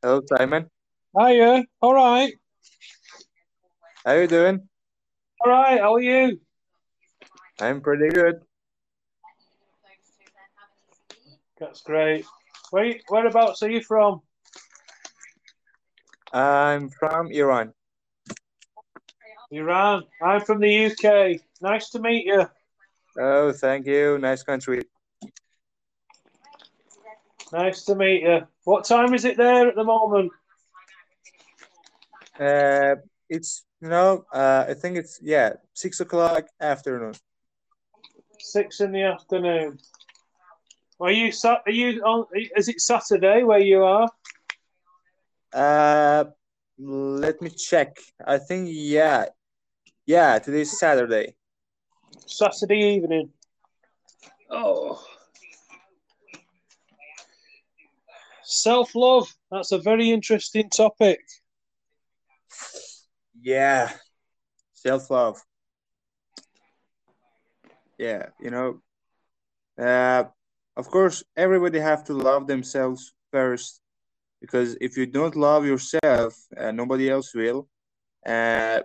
Hello, Simon. Hiya. All right. How you doing? All right. How are you? I'm pretty good. That's great. Where whereabouts are you from? I'm from Iran. Iran. I'm from the UK. Nice to meet you. Oh, thank you. Nice country. Nice to meet you. What time is it there at the moment? Uh, it's you know, uh, I think it's yeah, six o'clock afternoon. Six in the afternoon. Are you are you on? Is it Saturday where you are? Uh, let me check. I think yeah, yeah. Today's Saturday. Saturday evening. Oh. Self love. That's a very interesting topic. Yeah. Self love. Yeah, you know, uh, of course, everybody have to love themselves first, because if you don't love yourself, uh, nobody else will. Uh,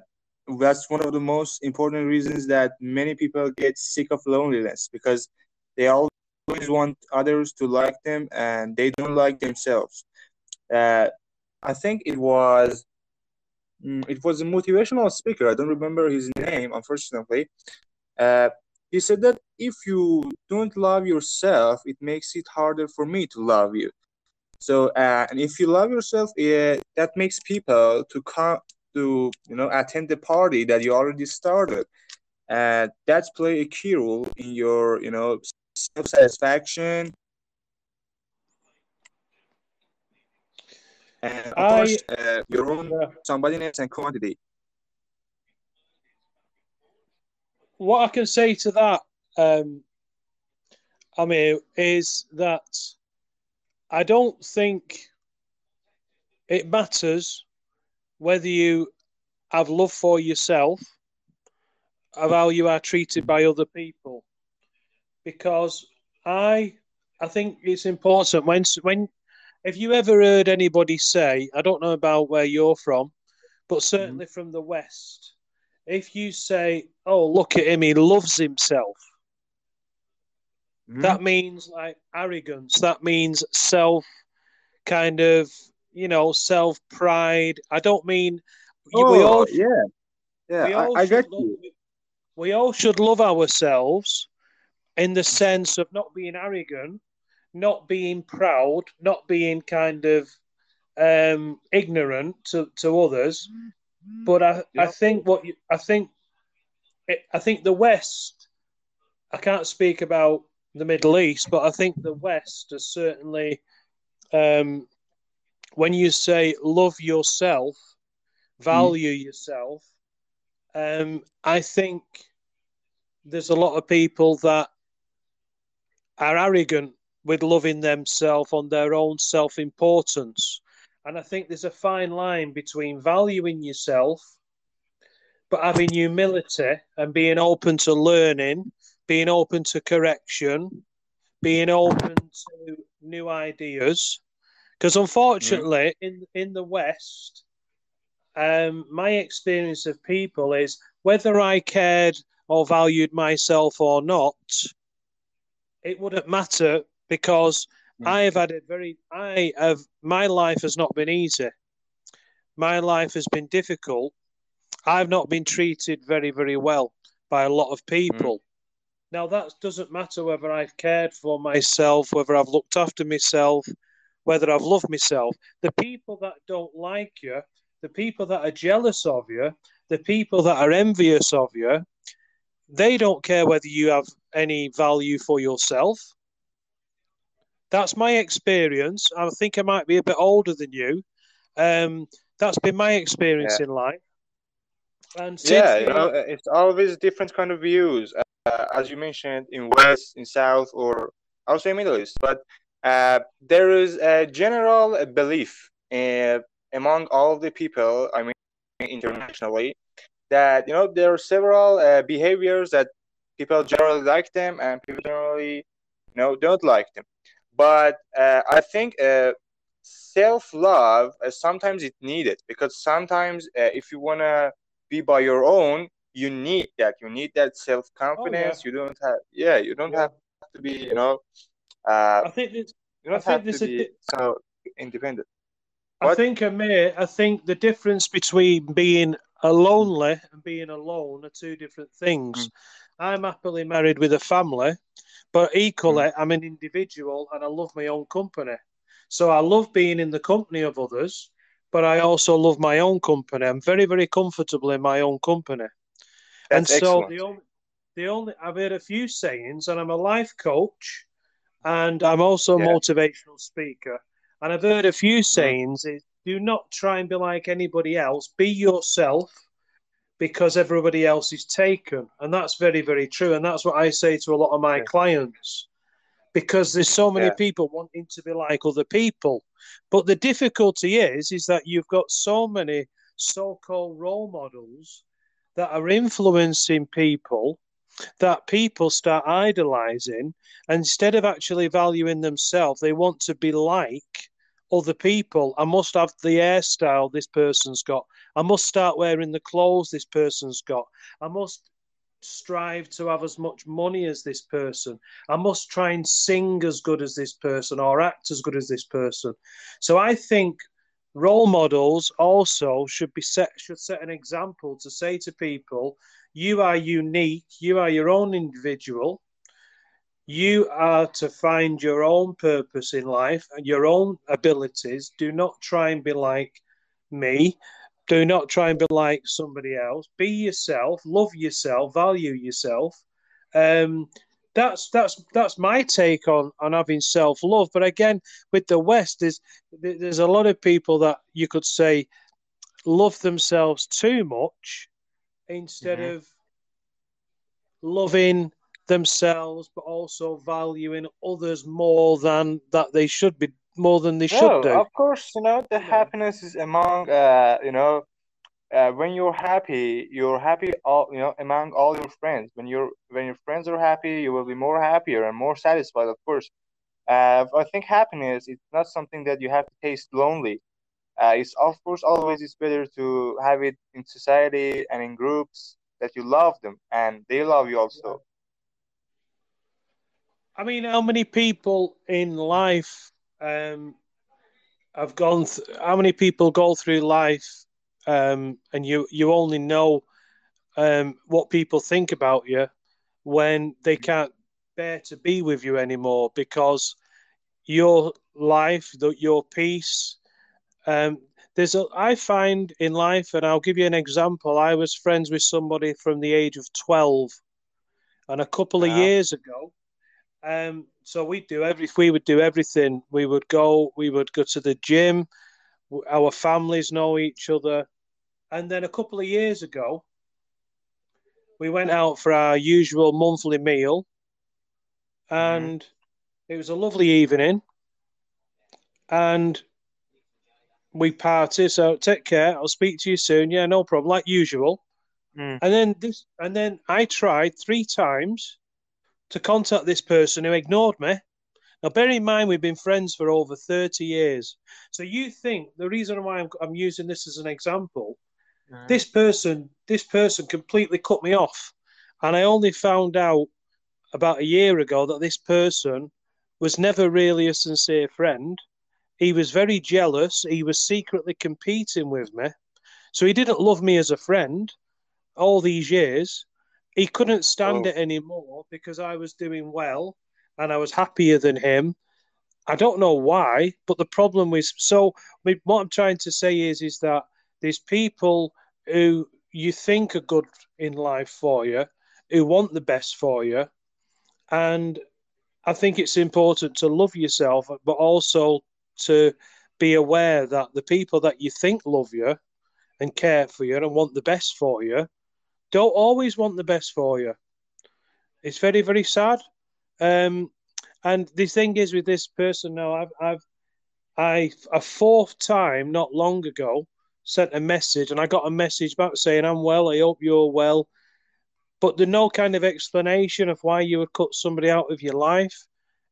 that's one of the most important reasons that many people get sick of loneliness because they always want others to like them and they don't like themselves. Uh, I think it was mm, it was a motivational speaker. I don't remember his name, unfortunately. Uh, he said that if you don't love yourself, it makes it harder for me to love you. So, uh, and if you love yourself, uh, that makes people to come to you know attend the party that you already started and that's play a key role in your you know self-satisfaction and of I, course uh, your own somebodyness and quantity. What i can say to that um i mean is that i don't think it matters whether you have love for yourself of how you are treated by other people because i i think it's important when when if you ever heard anybody say i don't know about where you're from but mm-hmm. certainly mm-hmm. from the west if you say oh look at him he loves himself mm-hmm. that means like arrogance that means self kind of you know, self pride. I don't mean oh, we all yeah yeah. I, I get love, you. We all should love ourselves in the sense of not being arrogant, not being proud, not being kind of um, ignorant to, to others. But I, I think what you, I think I think the West. I can't speak about the Middle East, but I think the West has certainly um, when you say love yourself, value mm. yourself, um, I think there's a lot of people that are arrogant with loving themselves on their own self importance. And I think there's a fine line between valuing yourself, but having humility and being open to learning, being open to correction, being open to new ideas, because unfortunately, in in the West, um, my experience of people is whether I cared or valued myself or not, it wouldn't matter because mm. I have had a very I have my life has not been easy. My life has been difficult. I've not been treated very, very well by a lot of people. Mm. Now that doesn't matter whether I've cared for myself, whether I've looked after myself, whether I've loved myself. The people that don't like you, the people that are jealous of you, the people that are envious of you, they don't care whether you have any value for yourself. That's my experience. I think I might be a bit older than you. Um, that's been my experience yeah. in life. And yeah, you know, it's always different kind of views, uh, as you mentioned, in West, in South, or also in Middle East. But uh, there is a general belief uh, among all the people, I mean, internationally, that you know there are several uh, behaviors that people generally like them and people generally you know don't like them. But uh, I think uh, self love uh, sometimes it's needed because sometimes uh, if you want to be by your own you need that you need that self confidence oh, yeah. you don't have yeah you don't yeah. have to be you know uh, I think you don't I have to be a, so independent what? I think Amir, I think the difference between being a lonely and being alone are two different things. Mm. I'm happily married with a family, but equally, mm. I'm an individual and I love my own company. So I love being in the company of others, but I also love my own company. I'm very, very comfortable in my own company. That's and so excellent. the only, the only I've heard a few sayings, and I'm a life coach, and I'm also a yeah. motivational speaker. And I've heard a few mm. sayings: is do not try and be like anybody else. Be yourself, because everybody else is taken, and that's very, very true. And that's what I say to a lot of my yeah. clients because there's so many yeah. people wanting to be like other people. But the difficulty is, is that you've got so many so-called role models that are influencing people that people start idolizing instead of actually valuing themselves they want to be like other people i must have the hairstyle this person's got i must start wearing the clothes this person's got i must strive to have as much money as this person. I must try and sing as good as this person or act as good as this person. So I think role models also should be set should set an example to say to people, you are unique, you are your own individual. You are to find your own purpose in life and your own abilities. Do not try and be like me do not try and be like somebody else. Be yourself. Love yourself. Value yourself. Um, that's that's that's my take on on having self love. But again, with the West, there's there's a lot of people that you could say love themselves too much instead mm-hmm. of loving themselves, but also valuing others more than that they should be more than they should do. Of course, you know the yeah. happiness is among uh, you know uh, when you're happy, you're happy all you know among all your friends. When you're when your friends are happy, you will be more happier and more satisfied. Of course, uh, I think happiness is not something that you have to taste lonely. Uh, it's of course always it's better to have it in society and in groups that you love them and they love you also. I mean, how many people in life um, have gone. Th- how many people go through life, um, and you you only know um, what people think about you when they can't bear to be with you anymore because your life, the, your peace. Um, there's a. I find in life, and I'll give you an example. I was friends with somebody from the age of twelve, and a couple of years ago, um, so we do every we would do everything. We would go, we would go to the gym. Our families know each other, and then a couple of years ago, we went out for our usual monthly meal, and mm-hmm. it was a lovely evening, and we party. So take care. I'll speak to you soon. Yeah, no problem, like usual. Mm. And then this, and then I tried three times to contact this person who ignored me. Now, bear in mind, we've been friends for over 30 years. So you think the reason why I'm, I'm using this as an example, this person, this person completely cut me off. And I only found out about a year ago that this person was never really a sincere friend. He was very jealous. He was secretly competing with me. So he didn't love me as a friend all these years. He couldn't stand oh. it anymore because I was doing well and I was happier than him. I don't know why, but the problem was so. What I'm trying to say is, is that there's people who you think are good in life for you, who want the best for you, and I think it's important to love yourself, but also to be aware that the people that you think love you and care for you and want the best for you don't always want the best for you. It's very, very sad. Um, and the thing is with this person now, I've, I've, I a fourth time not long ago sent a message, and I got a message back saying, "I'm well. I hope you're well." But there's no kind of explanation of why you would cut somebody out of your life.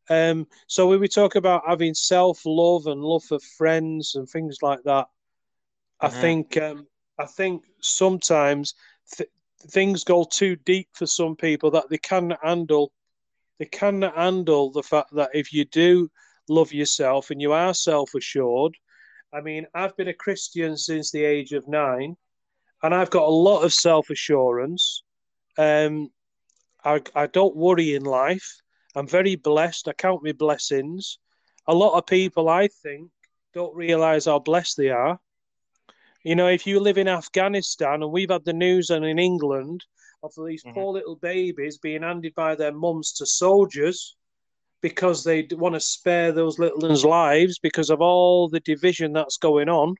Um, so when we talk about having self love and love for friends and things like that, I Mhm. think um, I think sometimes th- things go too deep for some people that they cannot handle. They cannot handle the fact that if you do love yourself and you are self assured, I mean, I've been a Christian since the age of nine, and I've got a lot of self assurance. Um, I, I don't worry in life. I'm very blessed. I count my blessings. A lot of people, I think, don't realize how blessed they are. You know, if you live in Afghanistan, and we've had the news and in England of these Mhm. poor little babies being handed by their mums to soldiers because they want to spare those little ones' lives because of all the division that's going on.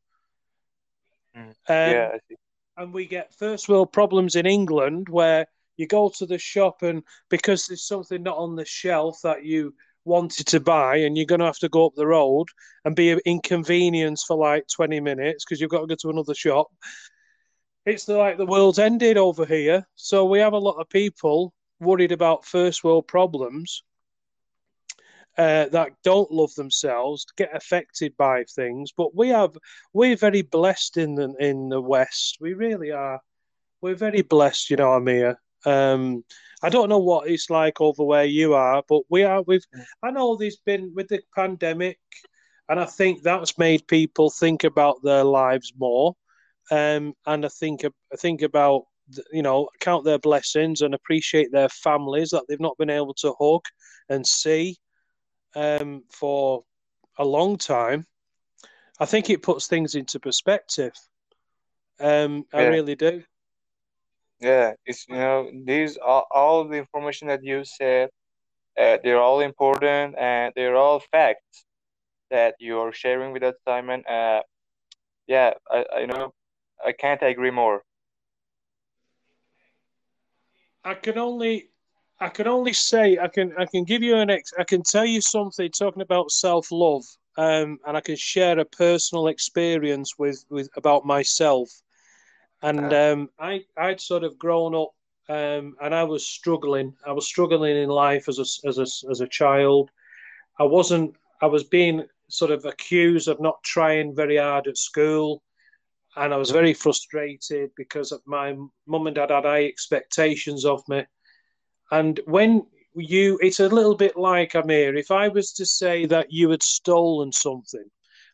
Mm. Um, Yeah, I see. and we get first world problems in England where you go to the shop and because there's something not on the shelf that you wanted to buy and you're going to have to go up the road and be an inconvenience for like 20 minutes because you've got to go to another shop. It's like the world's ended over here. So we have a lot of people worried about first world problems uh, that don't love themselves, get affected by things. But we have we're very blessed in the in the West. We really are. We're very blessed, you know, Amir. Um, I don't know what it's like over where you are, but we are. We've. I know there's been with the pandemic, and I think that's made people think about their lives more. Um, and I think I think about you know count their blessings and appreciate their families that they've not been able to hug and see um, for a long time. I think it puts things into perspective. Um, I really do. Yeah, it's you know these all, all the information that you said, uh, they're all important and they're all facts that you're sharing with us, Simon. Uh, yeah, I, I you know I can't agree more. I can only I can only say I can I can give you an ex I can tell you something talking about self love um and I can share a personal experience with with about myself and um I I'd sort of grown up um and I was struggling I was struggling in life as a as a as a child I wasn't I was being sort of accused of not trying very hard at school and I was very frustrated because of my mum and dad had high expectations of me. And when you, it's a little bit like Amir. If I was to say that you had stolen something,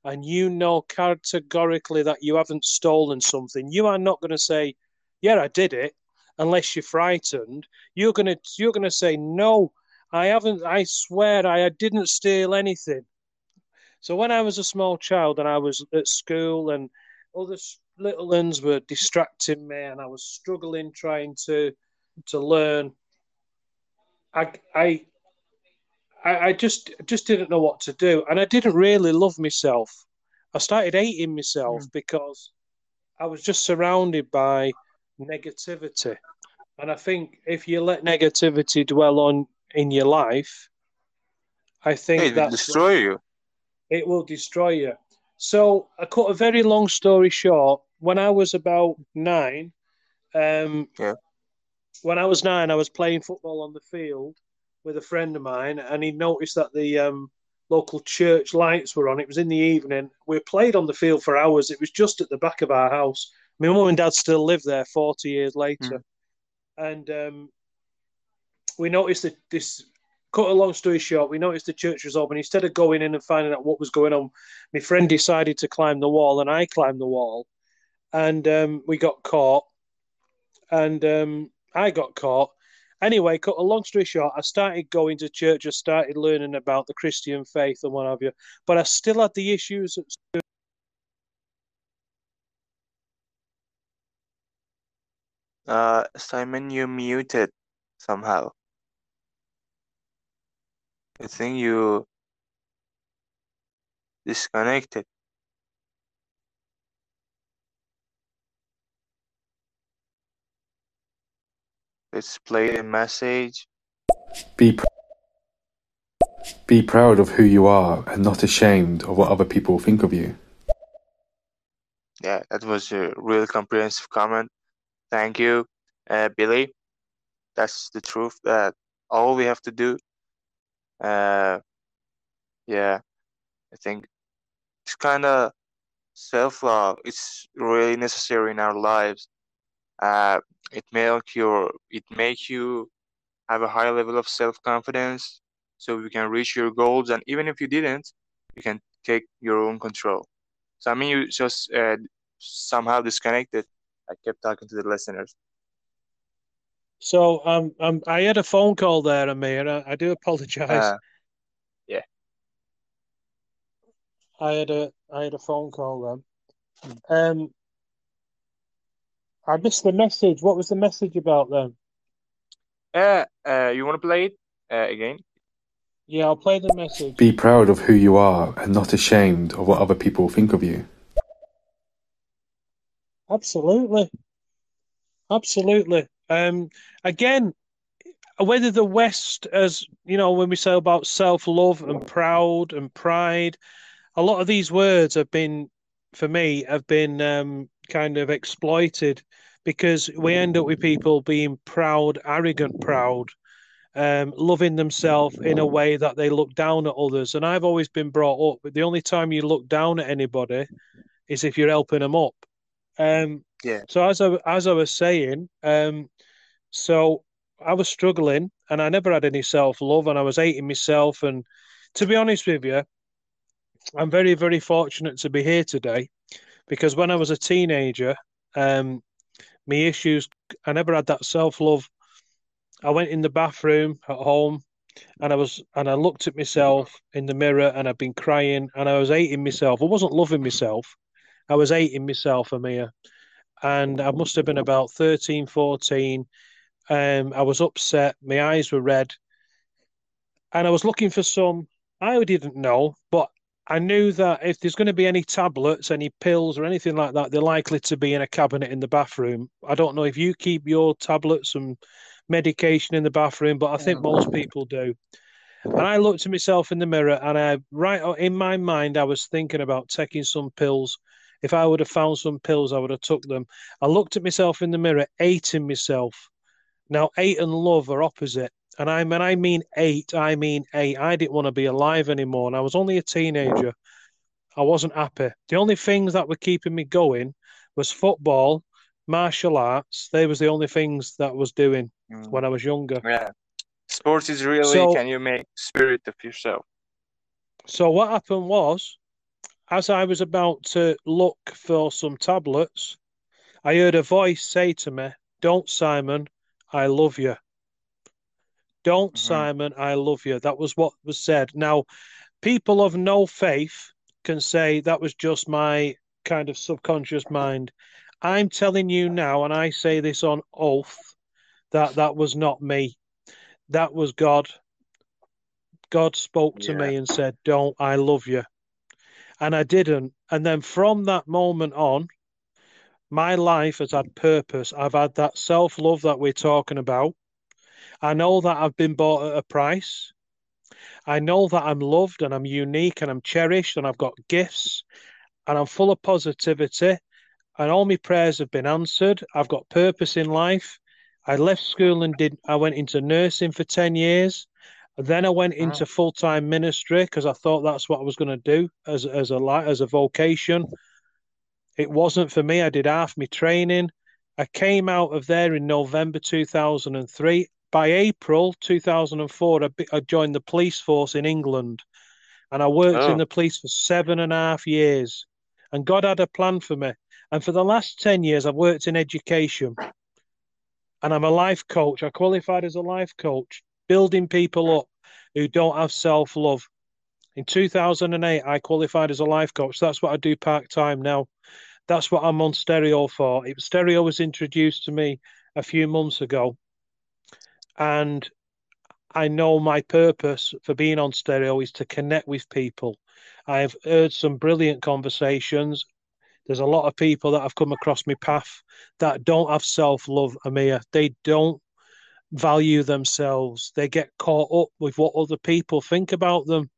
and you know categorically that you haven't stolen something, you are not going to say, "Yeah, I did it," unless you're frightened. You're gonna, you're gonna say, "No, I haven't. I swear, I didn't steal anything." So when I was a small child and I was at school and other little ones were distracting me and I was struggling trying to to learn, I I I just just didn't know what to do and I didn't really love myself. I started hating myself Mm. because I was just surrounded by negativity. And I think if you let negativity dwell on in your life, I think it will destroy you. it will destroy you. So I cut a very long story short. When I was about nine, um, Yeah. when I was nine, I was playing football on the field with a friend of mine, and he noticed that the um, local church lights were on. It was in the evening. We played on the field for hours. It was just at the back of our house. My mum and dad still live there 40 years later. And um, we noticed that this, cut a long story short, we noticed the church was open. Instead of going in and finding out what was going on, my friend decided to climb the wall, and I climbed the wall. And um, we got caught. And um, I got caught. Anyway, cut a long story short, I started going to church. I started learning about the Christian faith and what have you. But I still had the issues at. Uh, Simon, you muted somehow. I think you disconnected. Play a message. Be, pr- be proud of who you are and not ashamed of what other people think of you. Yeah, that was a real comprehensive comment. Thank you, uh, Billy. That's the truth that all we have to do Uh, yeah, I think it's kind of self love. It's really necessary in our lives. Uh, it make you it make you have a high level of self confidence, so you can reach your goals. And even if you didn't, you can take your own control. So I mean, you just uh, somehow disconnected. I kept talking to the listeners. So um, um I had a phone call there, Amir. I, I do apologize. Uh, yeah. I had a I had a phone call then. Um, I missed the message. What was the message about then? Uh, uh, you want to play it uh, again? Yeah, I'll play the message. Be proud of who you are and not ashamed of what other people think of you. Absolutely. Absolutely. Um, again, whether the West, as you know, when we say about self love and proud and pride, a lot of these words have been, for me, have been um, kind of exploited because we end up with people being proud, arrogant, proud, um, loving themselves in a way that they look down at others. And I've always been brought up, that the only time you look down at anybody is if you're helping them up. Um, yeah. So as I as I was saying, um, so I was struggling, and I never had any self love, and I was hating myself. And to be honest with you, I'm very very fortunate to be here today, because when I was a teenager, um, my issues, I never had that self love. I went in the bathroom at home, and I was and I looked at myself in the mirror, and I've been crying, and I was hating myself. I wasn't loving myself. I was hating myself, Amir and I must have been about 13, 14. Um, I was upset. My eyes were red. And I was looking for some, I didn't know, but I knew that if there's going to be any tablets, any pills, or anything like that, they're likely to be in a cabinet in the bathroom. I don't know if you keep your tablets and medication in the bathroom, but I think most people do. And I looked at myself in the mirror, and I, right in my mind, I was thinking about taking some pills if I would have found some pills, I would have took them. I looked at myself in the mirror, hating myself. Now, hate and love are opposite. And I, when I mean eight, I mean eight. I didn't want to be alive anymore. And I was only a teenager. I wasn't happy. The only things that were keeping me going was football, martial arts. They was the only things that was doing mm. when I was younger. Yeah. Sports is really so, can you make spirit of yourself. So what happened was as I was about to look for some tablets, I heard a voice say to me, Don't, Simon, I love you. Don't, mm-hmm. Simon, I love you. That was what was said. Now, people of no faith can say that was just my kind of subconscious mind. I'm telling you now, and I say this on oath, that that was not me. That was God. God spoke to yeah. me and said, Don't, I love you and I didn't. And then from that moment on, my life has had purpose. I've had that self love that we're talking about. I know that I've been bought at a price. I know that I'm loved and I'm unique and I'm cherished and I've got gifts and I'm full of positivity and all my prayers have been answered. I've got purpose in life. I left school and did I went into nursing for 10 years. Then I went into full time ministry because I thought that's what I was going to do as as a as a vocation. It wasn't for me. I did half my training. I came out of there in November 2003. By April 2004, I, I joined the police force in England, and I worked oh. in the police for seven and a half years. And God had a plan for me. And for the last 10 years, I've worked in education. And I'm a life coach. I qualified as a life coach building people up who don't have self love. In 2008, I qualified as a life coach. That's what I do part time now. That's what I'm on stereo for. It, stereo was introduced to me a few months ago. And I know my purpose for being on stereo is to connect with people. I've heard some brilliant conversations. There's a lot of people that have come across my path that don't have self love, Amir. They don't value themselves. They get caught up with what other people think about them.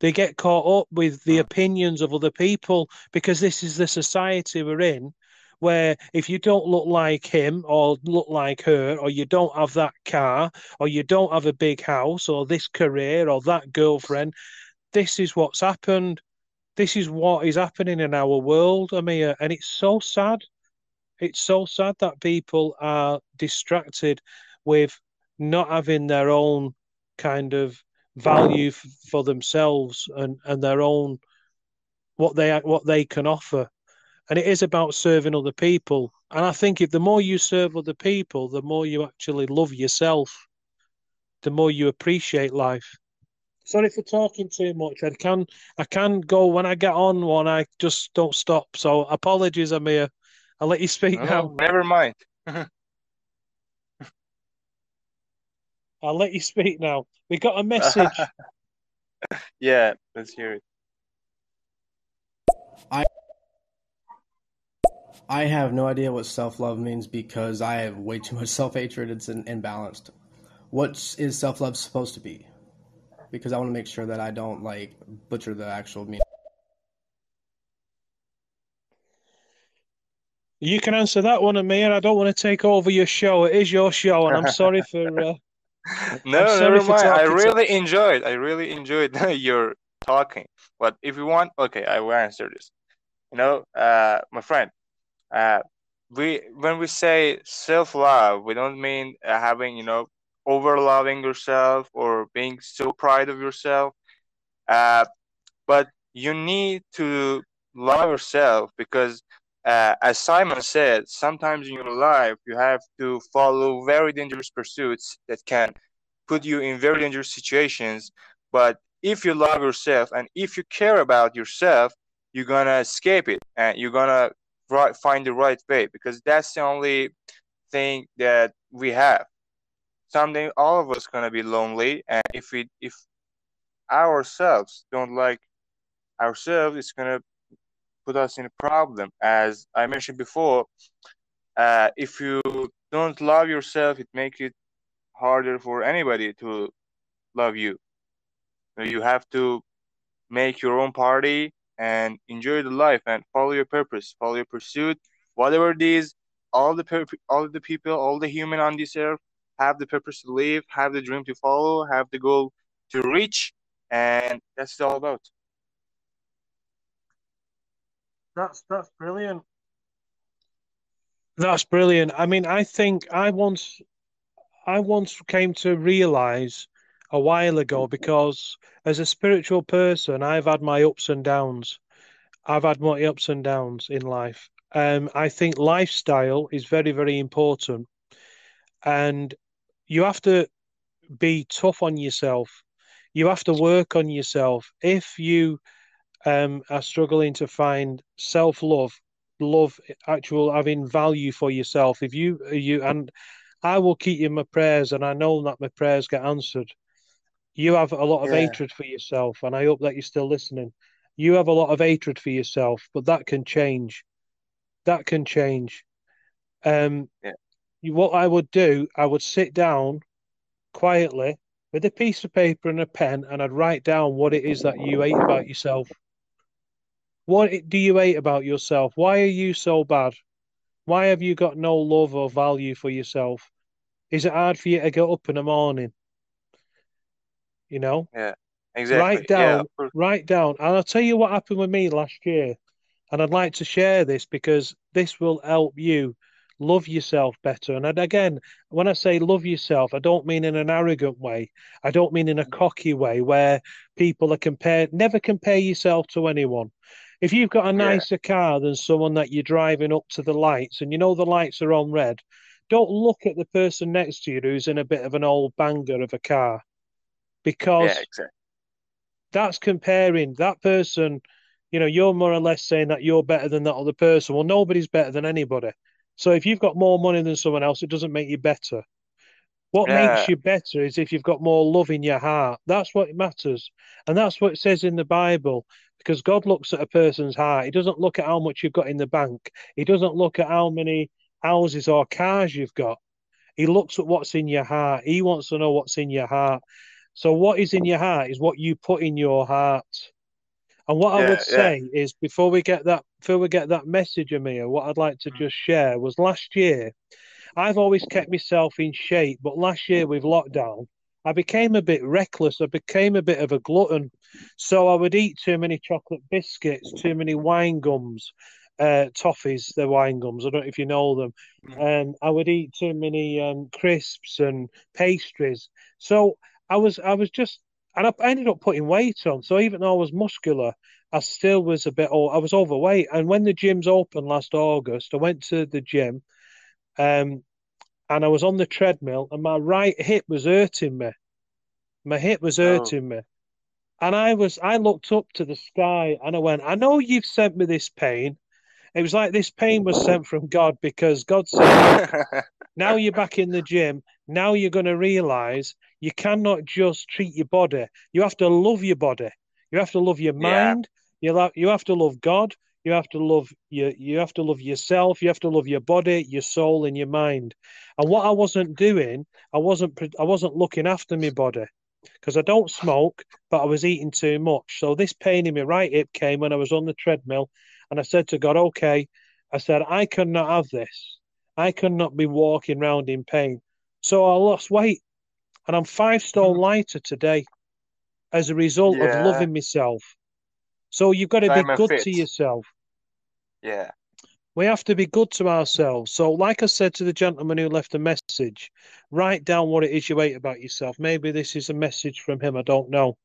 They get caught up with the opinions of other people because this is the society we're in where if you don't look like him or look like her, or you don't have that car, or you don't have a big house, or this career, or that girlfriend, this is what's happened. This is what is happening in our world, Amir, and it's so sad. It's so sad that people are distracted with not having their own kind of value for themselves and, and their own what they what they can offer and it is about serving other people. And i think if the more you serve other people the more you actually love yourself the more you appreciate life. Sorry for talking too much. I can i can go. When i get on one i just don't stop. So apologies amir. I'll let you speak No, now. never mind. i'll let you speak now. We got a message. Yeah, let's hear it. I have no idea what self love means because I have way too much self hatred. It's in, imbalanced. What is self love supposed to be? Because I want to make sure that I don't like butcher the actual meaning. You can answer that one, Amir. I don't want to take over your show. It is your show, and I'm sorry for. Uh, No, sorry never for mind. I talking to- really enjoyed. I really enjoyed your talking. But if you want, okay, I will answer this. You know, uh, my friend, uh, we when we say self-love, we don't mean uh, having, you know, over-loving yourself or being so proud of yourself. Uh, but you need to love yourself because, uh, as Simon said, sometimes in your life you have to follow very dangerous pursuits that can put you in very dangerous situations. But if you love yourself and if you care about yourself, you're gonna escape it and you're gonna right, find the right way because that's the only thing that we have. Someday all of us gonna be lonely, and if we if ourselves don't like ourselves, it's gonna put us in a problem. As I mentioned before, uh, if you don't love yourself, it makes it harder for anybody to love you. You have to make your own party and enjoy the life and follow your purpose, follow your pursuit, whatever it is. All the all the people, all the human on this earth have the purpose to live, have the dream to follow, have the goal to reach, and that's all about. That's that's brilliant. That's brilliant. I mean, I think I once I once came to realize a while ago because as a spiritual person, I've had my ups and downs. I've had my ups and downs in life. Um, I think lifestyle is very, very important, and you have to be tough on yourself. You have to work on yourself. If you um, are struggling to find self-love, love, actual having value for yourself, if you you and I will keep you in my prayers, and I know that my prayers get answered. You have a lot of Yeah. hatred for yourself, and I hope that you're still listening. You have a lot of hatred for yourself, but that can change. That can change. Um, Yeah. what I would do, I would sit down quietly with a piece of paper and a pen, and I'd write down what it is that you hate about yourself. What do you hate about yourself? Why are you so bad? Why have you got no love or value for yourself? Is it hard for you to get up in the morning? You know, Yeah, Exactly. Write down- course. write down. And I'll tell you what happened with me last year. And I'd like to share this because this will help you love yourself better. And again, when I say love yourself, I don't mean in an arrogant way. I don't mean in a cocky way where people are compared. Never compare yourself to anyone. If you've got a Yeah. nicer car than someone that you're driving up to the lights and you know the lights are on red, don't look at the person next to you who's in a bit of an old banger of a car because Yeah, exactly. that's comparing that person. You know, you're more or less saying that you're better than that other person. Well, nobody's better than anybody. So if you've got more money than someone else, it doesn't make you better. What Yeah. makes you better is if you've got more love in your heart. That's what matters. And that's what it says in the Bible. Because God looks at a person's heart. He doesn't look at how much you've got in the bank. He doesn't look at how many houses or cars you've got. He looks at what's in your heart. He wants to know what's in your heart. So what is in your heart is what you put in your heart. And what I Yeah, would yeah. say is before we get that before we get that message, Amir, what I'd like to just share was last year, I've always kept myself in shape, but last year with lockdown, I became a bit reckless. I became a bit of a glutton. So I would eat too many chocolate biscuits, too many wine gums, uh, toffees, they're wine gums. I don't know if you know them. Um, I would eat too many um, crisps and pastries. So I was I was just and I ended up putting weight on. So even though I was muscular, I still was a bit oh I was overweight. And when the gyms opened last August, I went to the gym, um, and I was on the treadmill, and my right hip was hurting me. My hip was Oh. hurting me. And I was I looked up to the sky and I went, I know you've sent me this pain. It was like this pain was sent from God because God said, now you're back in the gym. Now you're going to realize you cannot just treat your body. You have to love your body. You have to love your Yeah. mind. You have, you have to love God. You have to love your you have to love yourself. You have to love your body, your soul, and your mind. And what I wasn't doing, I wasn't I wasn't looking after my body because I don't smoke, but I was eating too much. So this pain in my right hip came when I was on the treadmill, and I said to God, "Okay," I said, "I cannot have this. I cannot be walking around in pain." So I lost weight, and I'm five stone lighter today as a result Yeah. of loving myself. So you've got to be good fit. to yourself. yeah. We have to be good to ourselves. So, like I said to the gentleman who left a message, write down what it is you hate about yourself. Maybe this is a message from him. I don't know.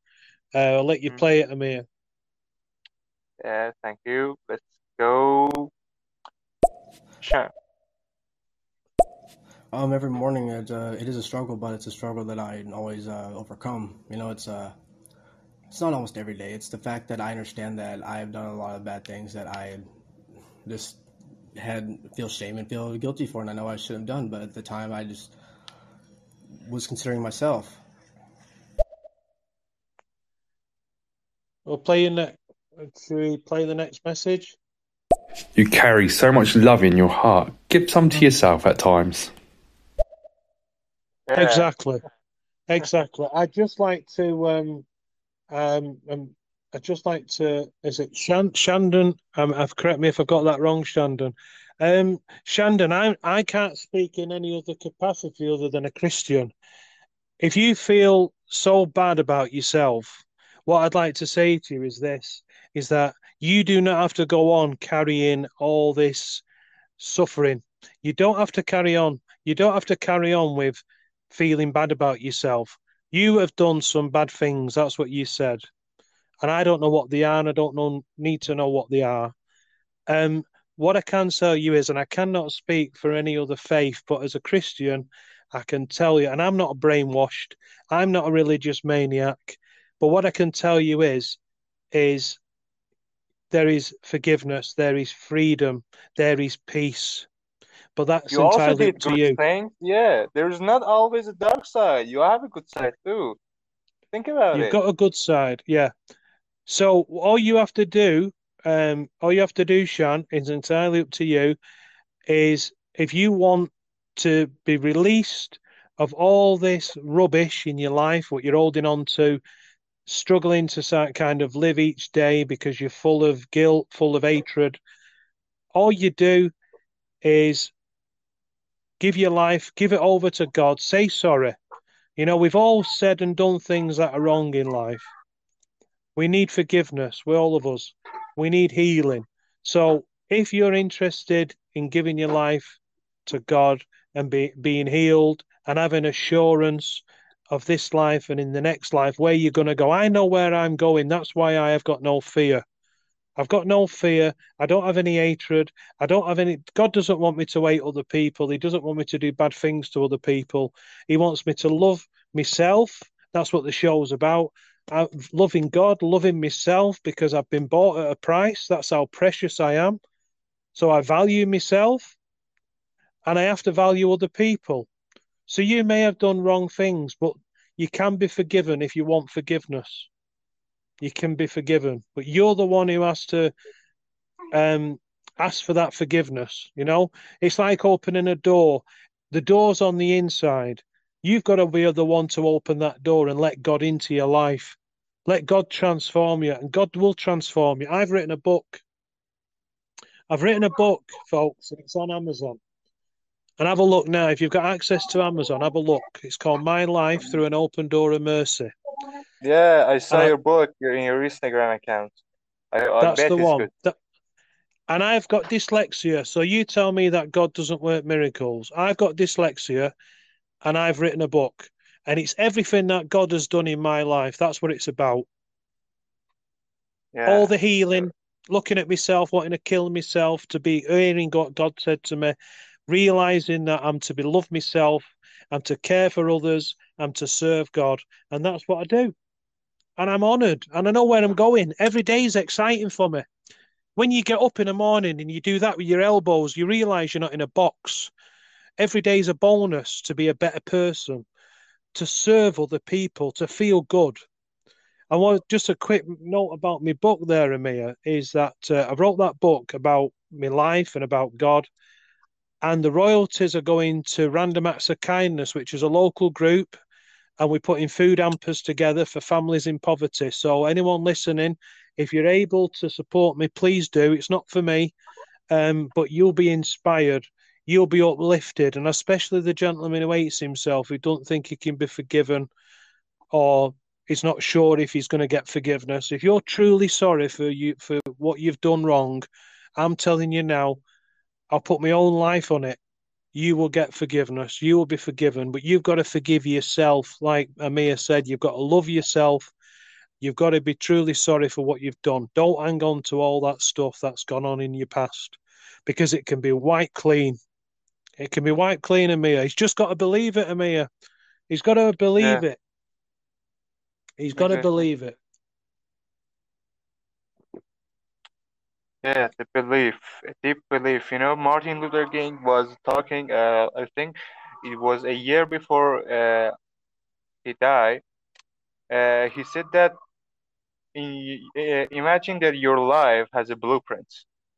Uh, I'll let you Mhm. play it, Amir. Yeah, thank you. Let's go. Sure. Um, every morning it uh, it is a struggle, but it's a struggle that I always uh, overcome. You know, it's uh, it's not almost every day. It's the fact that I understand that I have done a lot of bad things that I just had feel shame and feel guilty for, and I know I should have done, but at the time I just was considering myself. We'll play your next. Should we play the next message? You carry so much love in your heart. Give some to yourself at times. Yeah. Exactly. Exactly. I'd just like to um um, um I'd just like to is it Shan Shandon? Um I've correct me if I've got that wrong, Shandon. Um Shandon, I I can't speak in any other capacity other than a Christian. If you feel so bad about yourself, what I'd like to say to you is this is that you do not have to go on carrying all this suffering. You don't have to carry on. You don't have to carry on with feeling bad about yourself. You have done some bad things. That's what you said. And I don't know what they are, and I don't know need to know what they are. Um, what I can tell you is, and I cannot speak for any other faith, but as a Christian, I can tell you, and I'm not brainwashed, I'm not a religious maniac, but what I can tell you is, is there is forgiveness, there is freedom, there is peace. But that's You also entirely did up to you. things. Yeah, there's not always a dark side. You have a good side too. Think about it. You've got a good side, yeah. So all you have to do, um, all you have to do, Shan, is entirely up to you. Is if you want to be released of all this rubbish in your life, what you're holding on to, struggling to kind of live each day because you're full of guilt, full of hatred. All you do is give your life, give it over to God, say sorry. You know, we've all said and done things that are wrong in life. We need forgiveness, we all of us. We need healing. So if you're interested in giving your life to God and be, being healed and having assurance of this life and in the next life, where you're going to go, I know where I'm going. That's why I have got no fear. I've got no fear. I don't have any hatred. I don't have any. God doesn't want me to hate other people. He doesn't want me to do bad things to other people. He wants me to love myself. That's what the show's about. I, loving God, loving myself because I've been bought at a price. That's how precious I am. So I value myself and I have to value other people. So you may have done wrong things, but you can be forgiven if you want forgiveness. You can be forgiven, but you're the one who has to um, ask for that forgiveness. You know, it's like opening a door. The door's on the inside. You've got to be the one to open that door and let God into your life. Let God transform you, and God will transform you. I've written a book. I've written a book, folks, and it's on Amazon. And have a look now. If you've got access to Amazon, have a look. It's called My Life Through an Open Door of Mercy. Yeah, I saw And I- your book in your Instagram account. I, I That's the one. That- and I've got dyslexia. So you tell me that God doesn't work miracles. I've got dyslexia and I've written a book. And it's everything that God has done in my life. That's what it's about. Yeah. All the healing, looking at myself, wanting to kill myself, to be hearing what God said to me, realizing that I'm to be love myself, I'm to care for others, I'm to serve God. And that's what I do. And I'm honored and I know where I'm going. Every day is exciting for me. When you get up in the morning and you do that with your elbows, you realize you're not in a box. Every day is a bonus to be a better person, to serve other people, to feel good. And want just a quick note about my book there, Amir, is that uh, I wrote that book about my life and about God, and the royalties are going to Random Acts of Kindness, which is a local group, and we're putting food hampers together for families in poverty. So anyone listening, if you're able to support me, please do. It's not for me, um, but you'll be inspired. You'll be uplifted, and especially the gentleman who hates himself, who don't think he can be forgiven, or he's not sure if he's going to get forgiveness. If you're truly sorry for you for what you've done wrong, I'm telling you now, I'll put my own life on it. You will get forgiveness. You will be forgiven, but you've got to forgive yourself. Like Amir said, you've got to love yourself. You've got to be truly sorry for what you've done. Don't hang on to all that stuff that's gone on in your past because it can be white clean. It can be white clean, Amir. He's just got to believe it, Amir. He's got to believe Yeah. it. He's got to believe it. Yeah, the belief, a deep belief. You know, Martin Luther King was talking, uh, I think it was a year before uh, he died. Uh, he said that in, uh, imagine that your life has a blueprint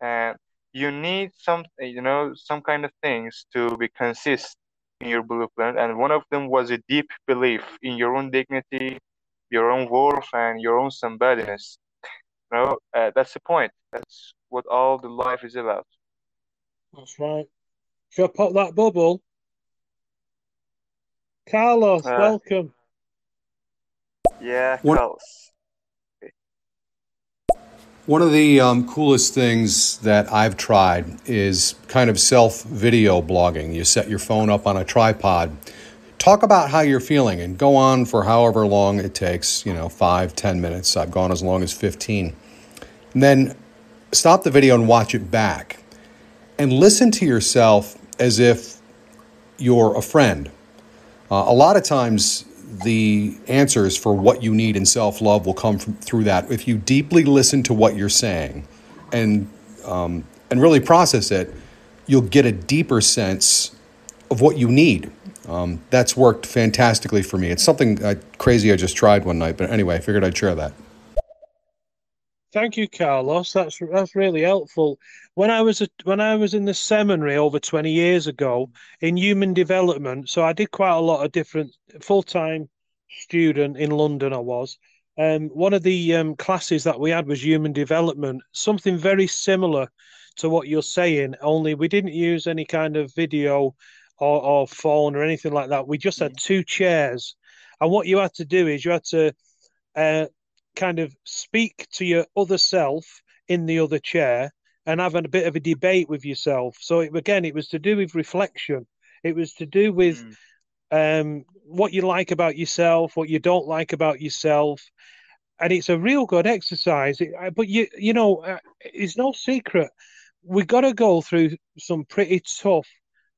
and you need some, you know, some kind of things to be consist in your blueprint. And one of them was a deep belief in your own dignity, your own worth, and your own somebodyness. You know, uh, that's the point. That's what all the life is about. That's right. Should I pop that bubble? Carlos, Uh, welcome. Yeah, What- Carlos. One of the um, coolest things that I've tried is kind of self video blogging. You set your phone up on a tripod, talk about how you're feeling, and go on for however long it takes you know, five, ten minutes. I've gone as long as 15. And then stop the video and watch it back. And listen to yourself as if you're a friend. Uh, a lot of times, the answers for what you need in self love will come from, through that. If you deeply listen to what you're saying and, um, and really process it, you'll get a deeper sense of what you need. Um, that's worked fantastically for me. It's something uh, crazy I just tried one night, but anyway, I figured I'd share that. Thank you, Carlos. That's that's really helpful. When I was a, when I was in the seminary over 20 years ago in human development, so I did quite a lot of different full-time student in London I was. Um, one of the um, classes that we had was human development, something very similar to what you're saying, only we didn't use any kind of video or, or phone or anything like that. We just had two chairs. And what you had to do is you had to uh, kind of speak to your other self in the other chair and have a bit of a debate with yourself. So it, again, it was to do with reflection. It was to do with Mm. um, what you like about yourself, what you don't like about yourself, and it's a real good exercise. It, but you, you know, uh, it's no secret. We got to go through some pretty tough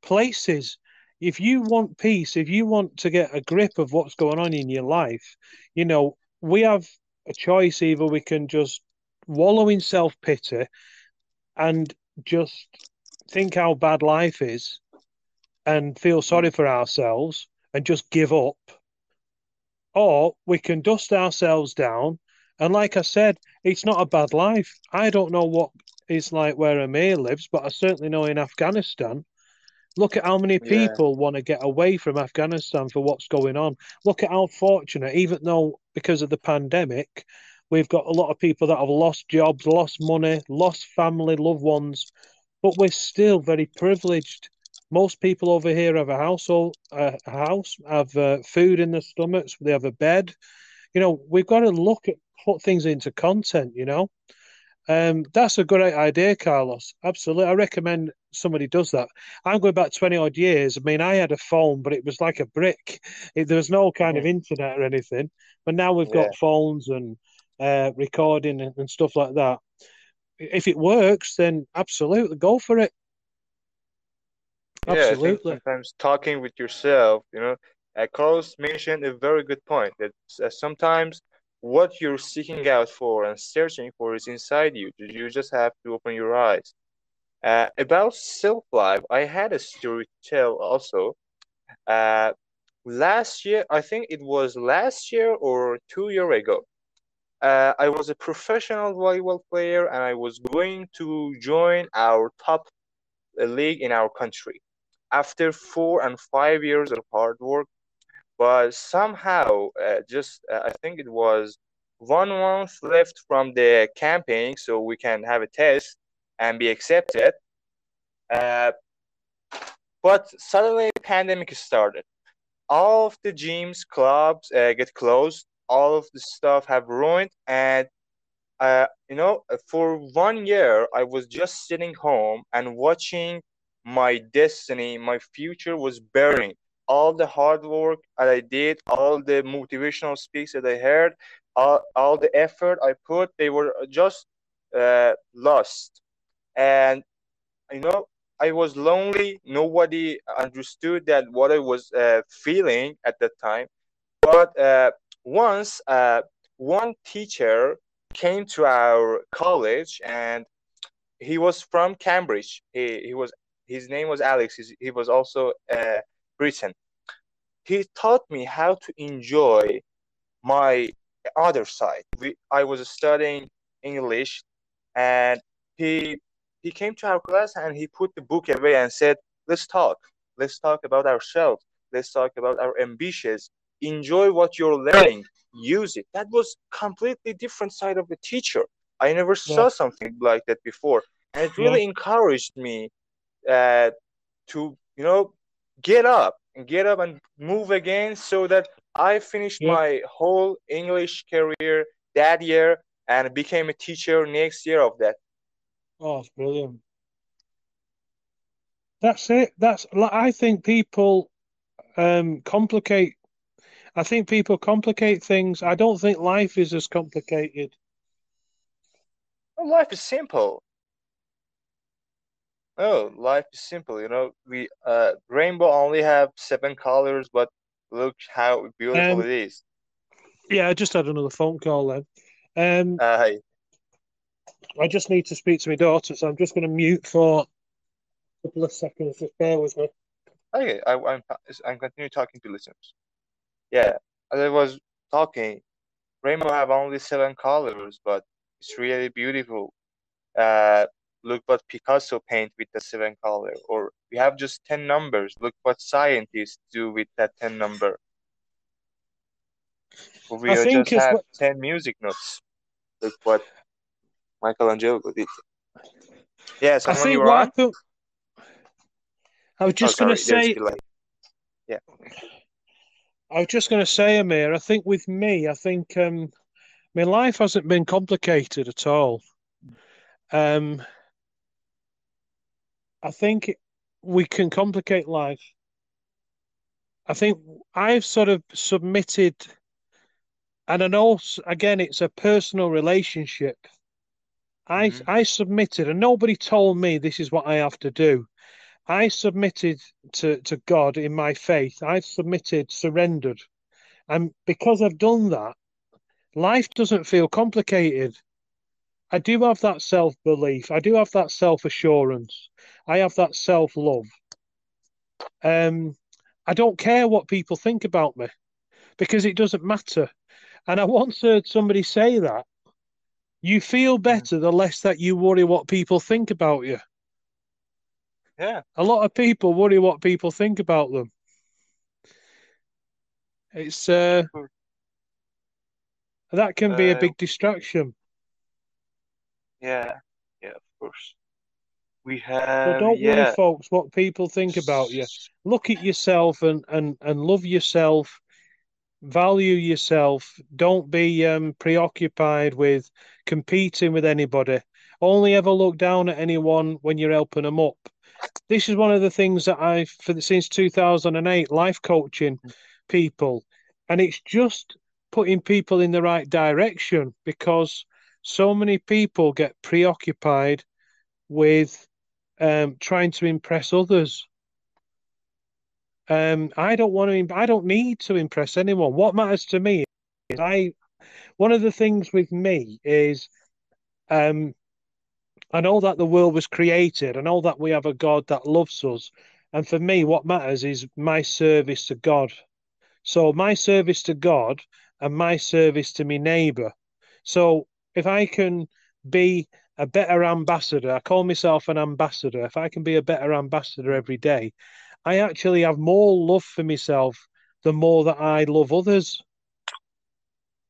places. If you want peace, if you want to get a grip of what's going on in your life, you know, we have a choice. Either we can just wallow in self pity and just think how bad life is and feel sorry for ourselves and just give up, or we can dust ourselves down. And like I said, it's not a bad life. I don't know what it's like where Amir lives, but I certainly know in Afghanistan. Look at how many Yeah. people want to get away from Afghanistan for what's going on. Look at how fortunate, even though because of the pandemic, we've got a lot of people that have lost jobs, lost money, lost family, loved ones, but we're still very privileged. Most people over here have a household, a house, have uh, food in their stomachs, they have a bed. You know, we've got to look at put things into content. You know, um, that's a great idea, Carlos. Absolutely, I recommend somebody does that. I'm going back twenty odd years. I mean, I had a phone, but it was like a brick. It, there was no kind mm-hmm. of internet or anything. But now we've got yeah. phones and uh, recording and, and stuff like that. If it works, then absolutely go for it. Yeah, sometimes talking with yourself, you know, uh, Carlos mentioned a very good point that uh, sometimes what you're seeking out for and searching for is inside you. You just have to open your eyes. Uh, about self love, I had a story to tell also. Uh, last year, I think it was last year or two year ago. Uh, I was a professional volleyball player and I was going to join our top league in our country. After four and five years of hard work, but somehow uh, just uh, i think it was one month left from the campaign so we can have a test and be accepted. Uh, but suddenly pandemic started. All of the gyms clubs uh, get closed. All of the stuff have ruined. And uh, you know for one year i was just sitting home and watching my destiny my future was burning all the hard work that I did, all the motivational speaks that I heard, all, all the effort I put, they were just uh, lost. And, you know, I was lonely. Nobody understood that what I was uh, feeling at that time. But uh, once uh, one teacher came to our college and he was from Cambridge. He, he was his name was Alex. He's, he was also uh, Britain. He taught me how to enjoy my other side. We, I was studying English, and he he came to our class and he put the book away and said, "Let's talk. Let's talk about ourselves. Let's talk about our ambitions. Enjoy what you're learning. Use it." That was completely different side of the teacher. I never yeah. saw something like that before, and it really yeah. encouraged me uh, to you know get up and get up and move again so that I finished yeah. my whole English career that year and became a teacher next year of that. Oh, brilliant. That's it. That's I think people um, complicate. I think people complicate things. I don't think life is as complicated. Well, life is simple. Oh, life is simple. You know, we uh rainbow only have seven colors, but look how beautiful um, it is. Yeah, I just had another phone call then. Um, uh, hi. I just need to speak to my daughter, so I'm just going to mute for a couple of seconds. Just bear with me. Okay, I, I'm I'm continue talking to listeners. Yeah, as I was talking, rainbow have only seven colors, but it's really beautiful. Uh, look what Picasso paint with the seven color, or we have just 10 numbers. Look what scientists do with that 10 number. We just have what... 10 music notes. Look what Michelangelo did. Yeah, I think on? I, I was just oh, going to say. Yeah. I was just going to say, Amir, I think with me, I think um, my life hasn't been complicated at all. Um, I think we can complicate life. I think I've sort of submitted, and I know again it's a personal relationship. I mm-hmm. I submitted, and nobody told me this is what I have to do. I submitted to, to God in my faith. I've submitted, surrendered. And because I've done that, life doesn't feel complicated. I do have that self belief. I do have that self assurance. I have that self love. Um, I don't care what people think about me because it doesn't matter. And I once heard somebody say that you feel hmm. better the less that you worry what people think about you. Yeah. A lot of people worry what people think about them. It's uh That can be a Uh, big distraction. Yeah, yeah, of course. We So have, don't worry, folks, what people think about you. Look at yourself and and and love yourself. Value yourself. Don't be um, preoccupied with competing with anybody. Only ever look down at anyone when you're helping them up. This is one of the things that I've for since 2008 life coaching people, and it's just putting people in the right direction because so many people get preoccupied with um, trying to impress others. Um, I don't want to. I don't need to impress anyone. What matters to me is I. One of the things with me is, um, I know that the world was created. I know that we have a God that loves us, and for me, what matters is my service to God. So my service to God and my service to my neighbour. So if I can be a better ambassador, I call myself an ambassador. If I can be a better ambassador every day, I actually have more love for myself the more that I love others.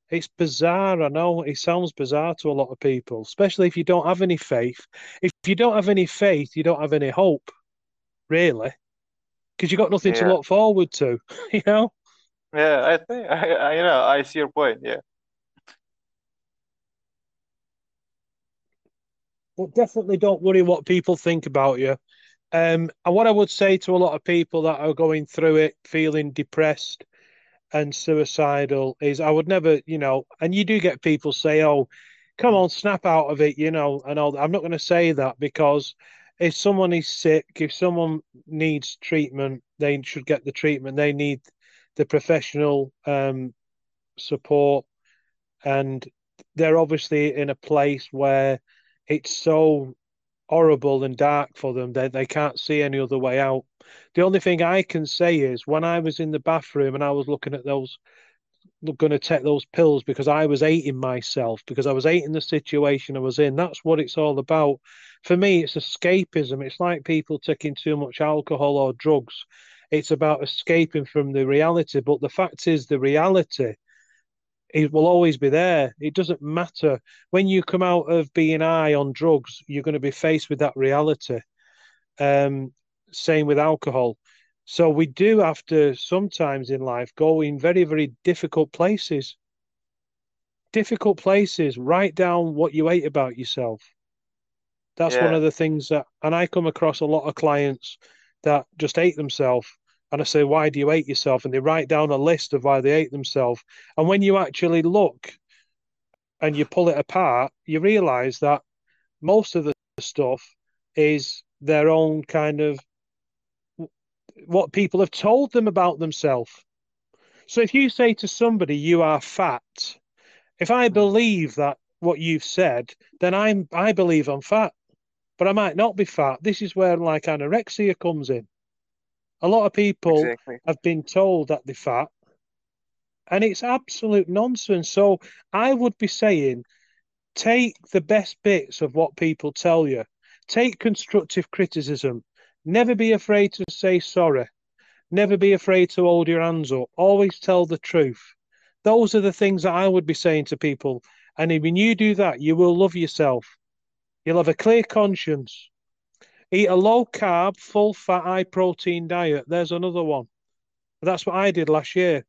It's bizarre, I know. It sounds bizarre to a lot of people, especially if you don't have any faith. If you don't have any faith, you don't have any hope, really, because you've got nothing to look forward to, you know? yeah. I think I, I, you know, I see your point. Yeah, But definitely don't worry what people think about you. Um, and what I would say to a lot of people that are going through it, feeling depressed and suicidal, is I would never, you know, and you do get people say, "Oh, come on, snap out of it," you know, and all. I'm not going to say that because if someone is sick, if someone needs treatment, they should get the treatment. They need the professional um, support, and they're obviously in a place where it's so horrible and dark for them they, they can't see any other way out. The only thing i can say is when i was in the bathroom and i was looking at those going to take those pills because i was hating myself because i was hating the situation i was in. That's what it's all about. For me it's escapism. It's like people taking too much alcohol or drugs. It's about escaping from the reality. But the fact is the reality it will always be there. It doesn't matter. When you come out of being high on drugs, you're going to be faced with that reality. Um, same with alcohol. So we do have to sometimes in life go in very, very difficult places. Difficult places. Write down what you hate about yourself. That's one of the things that, and I come across a lot of clients that just hate themselves. And I say, why do you hate yourself? And they write down a list of why they hate themselves. And when you actually look and you pull it apart, you realize that most of the stuff is their own kind of what people have told them about themselves. So if you say to somebody, you are fat, if I believe that what you've said, then I'm I believe I'm fat, but I might not be fat. This is where like anorexia comes in. A lot of people exactly. have been told that they're fat, and it's absolute nonsense. So I would be saying, take the best bits of what people tell you, take constructive criticism, never be afraid to say sorry, never be afraid to hold your hands up, always tell the truth. Those are the things that I would be saying to people. And when you do that, you will love yourself. You'll have a clear conscience. Eat a low carb, full fat, high protein diet. There's another one. That's what I did last year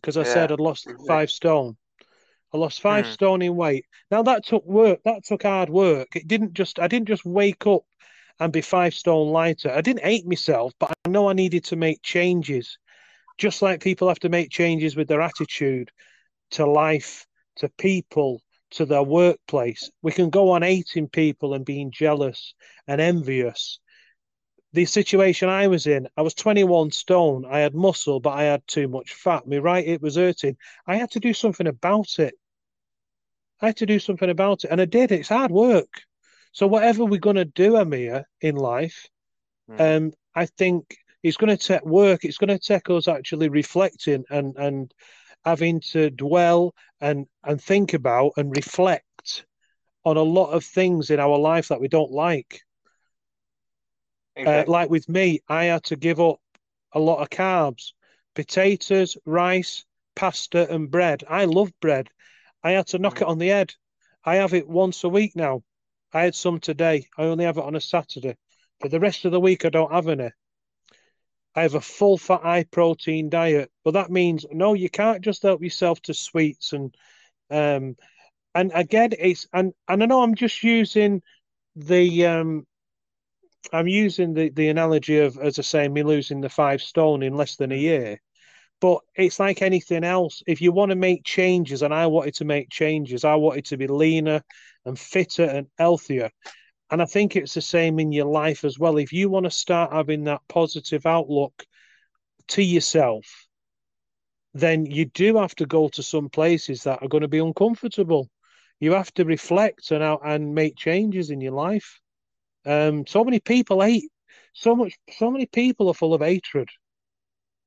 because I said I'd lost five stone. I lost five Mm, stone in weight. Now that took work. That took hard work. It didn't just. I didn't just wake up and be five stone lighter. I didn't hate myself, but I know I needed to make changes. Just like people have to make changes with their attitude to life, to people, to their workplace. We can go on hating people and being jealous and envious. The situation I was in, I was 21 stone. I had muscle, but I had too much fat. My right hip was hurting. I had to do something about it. I had to do something about it. And I did. It's hard work. So whatever we're going to do, Amir, in life, mm, um, I think it's going to take work. It's going to take us actually reflecting and and having to dwell and and think about and reflect on a lot of things in our life that we don't like. Uh, like with me, I had to give up a lot of carbs, potatoes, rice, pasta, and bread. I love bread. I had to knock it on the head. I have it once a week now. I had some today. I only have it on a Saturday. For the rest of the week, I don't have any. I have a full fat, high protein diet, but that means no, you can't just help yourself to sweets and um and again it's and and I know I'm just using the um I'm using the the analogy of as I say me losing the five stone in less than a year. But it's like anything else. If you want to make changes, and I wanted to make changes, I wanted to be leaner and fitter and healthier. And I think it's the same in your life as well. If you want to start having that positive outlook to yourself, then you do have to go to some places that are going to be uncomfortable. You have to reflect and out and make changes in your life. Um, so many people hate so much. So many people are full of hatred.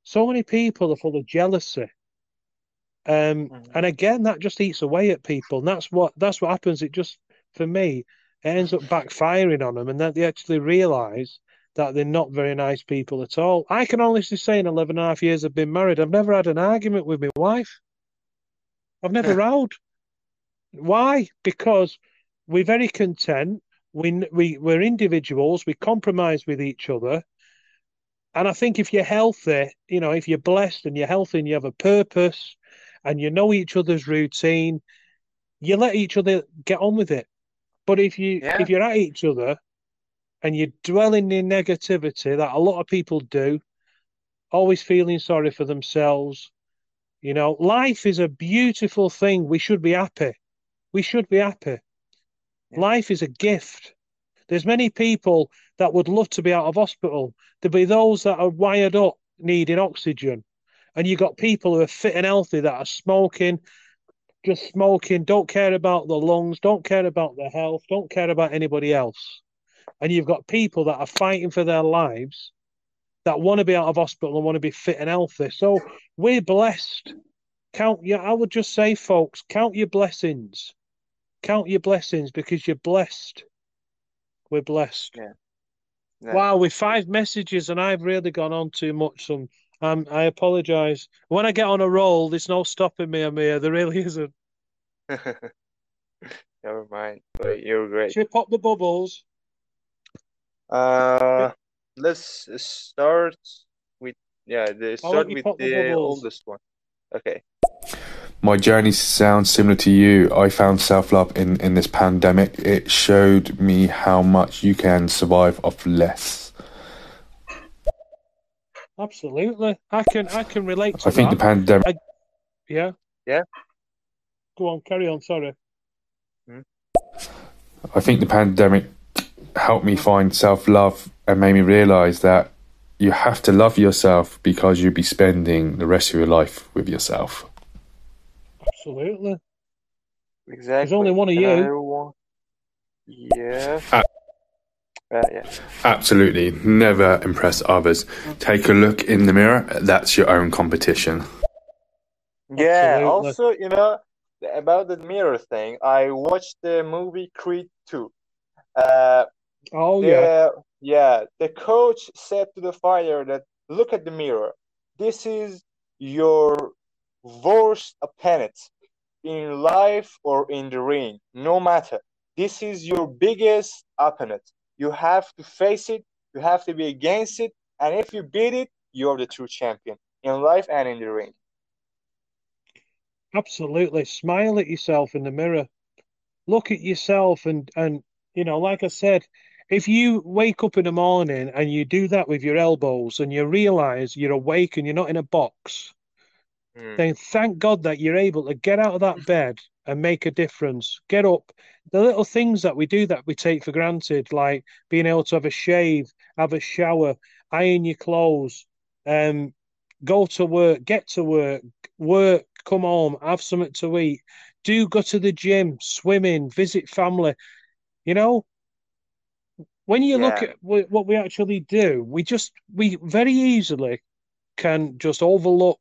So many people are full of jealousy. Um, Mhm. and again, that just eats away at people. And that's what that's what happens. It just for me, it ends up backfiring on them, and then they actually realise that they're not very nice people at all. I can honestly say in 11 and a half years I've been married, I've never had an argument with my wife. I've never rowed. Why? Because we're very content. We we we're individuals. We compromise with each other. And I think if you're healthy, you know, if you're blessed and you're healthy and you have a purpose and you know each other's routine, you let each other get on with it. But if you Yeah. if you're at each other and you're dwelling in negativity that a lot of people do, always feeling sorry for themselves, you know, life is a beautiful thing. We should be happy. We should be happy. Yeah. Life is a gift. There's many people that would love to be out of hospital. There'll be those that are wired up needing oxygen. And you've got people who are fit and healthy that are smoking, just smoking, don't care about the lungs, don't care about the health, don't care about anybody else. And you've got people that are fighting for their lives that want to be out of hospital and want to be fit and healthy. So we're blessed. Count your, I would just say, folks, count your blessings. Count your blessings because you're blessed. We're blessed. Yeah. Wow, with five messages, and I've really gone on too much. Some, um, I apologize. When I get on a roll, there's no stopping me, Amir. There really isn't. Never mind. But you're great. Should we pop the bubbles? Uh, let's start with yeah. The start with the the oldest one. Okay. My journey sounds similar to you. I found self love in, in this pandemic. It showed me how much you can survive off less. Absolutely. I can, I can relate to I think the that. pandemic Yeah. Yeah. Go on, carry on. Sorry. I think the pandemic helped me find self love and made me realize that you have to love yourself because you'll be spending the rest of your life with yourself. Absolutely. Exactly. There's only one of you. Yeah. Uh, Uh, yeah. Absolutely. Never impress others. Take a look in the mirror. That's your own competition. Yeah. Absolutely. Also, you know, about the mirror thing, I watched the movie Creed 2. Uh, Oh the, yeah. yeah, the coach said to the fighter that look at the mirror. This is your worst opponent in life or in the ring, no matter. This is your biggest opponent. You have to face it, you have to be against it, and if you beat it, you're the true champion in life and in the ring. Absolutely. Smile at yourself in the mirror. Look at yourself and and you know, like I said, if you wake up in the morning and you do that with your elbows and you realize you're awake and you're not in a box, Mm. then thank God that you're able to get out of that bed and make a difference. Get up. The little things that we do that we take for granted, like being able to have a shave, have a shower, iron your clothes, um, go to work, get to work, work, come home, have something to eat, do go to the gym, swimming, visit family. You know, when you look at wh- what we actually do, we just we very easily can just overlook.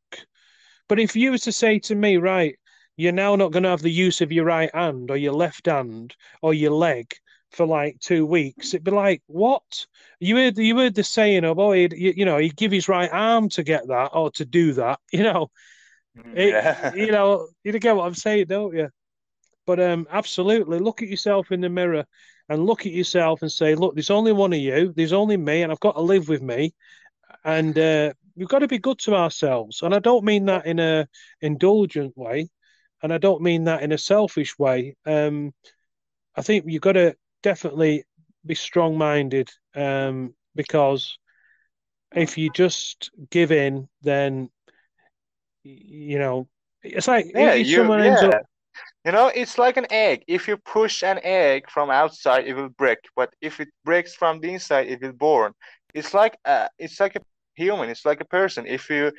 But if you were to say to me, right, you're now not going to have the use of your right hand or your left hand or your leg for like two weeks, it'd be like, what? You heard you heard the saying of, oh, he'd, you, you know, he'd give his right arm to get that or to do that. You know, Mm, It- yeah. you know, you get what I'm saying, don't you? But um, absolutely, look at yourself in the mirror and look at yourself and say, look, there's only one of you, there's only me, and I've got to live with me, and uh, we've got to be good to ourselves. And I don't mean that in a indulgent way, and I don't mean that in a selfish way. Um, I think you've got to definitely be strong-minded um, because if you just give in, then you know it's like Yeah, you yeah. up You know, it's like an egg. If you push an egg from outside, it will break. But if it breaks from the inside, it will born. It's like uh, it's like a human. It's like a person. If you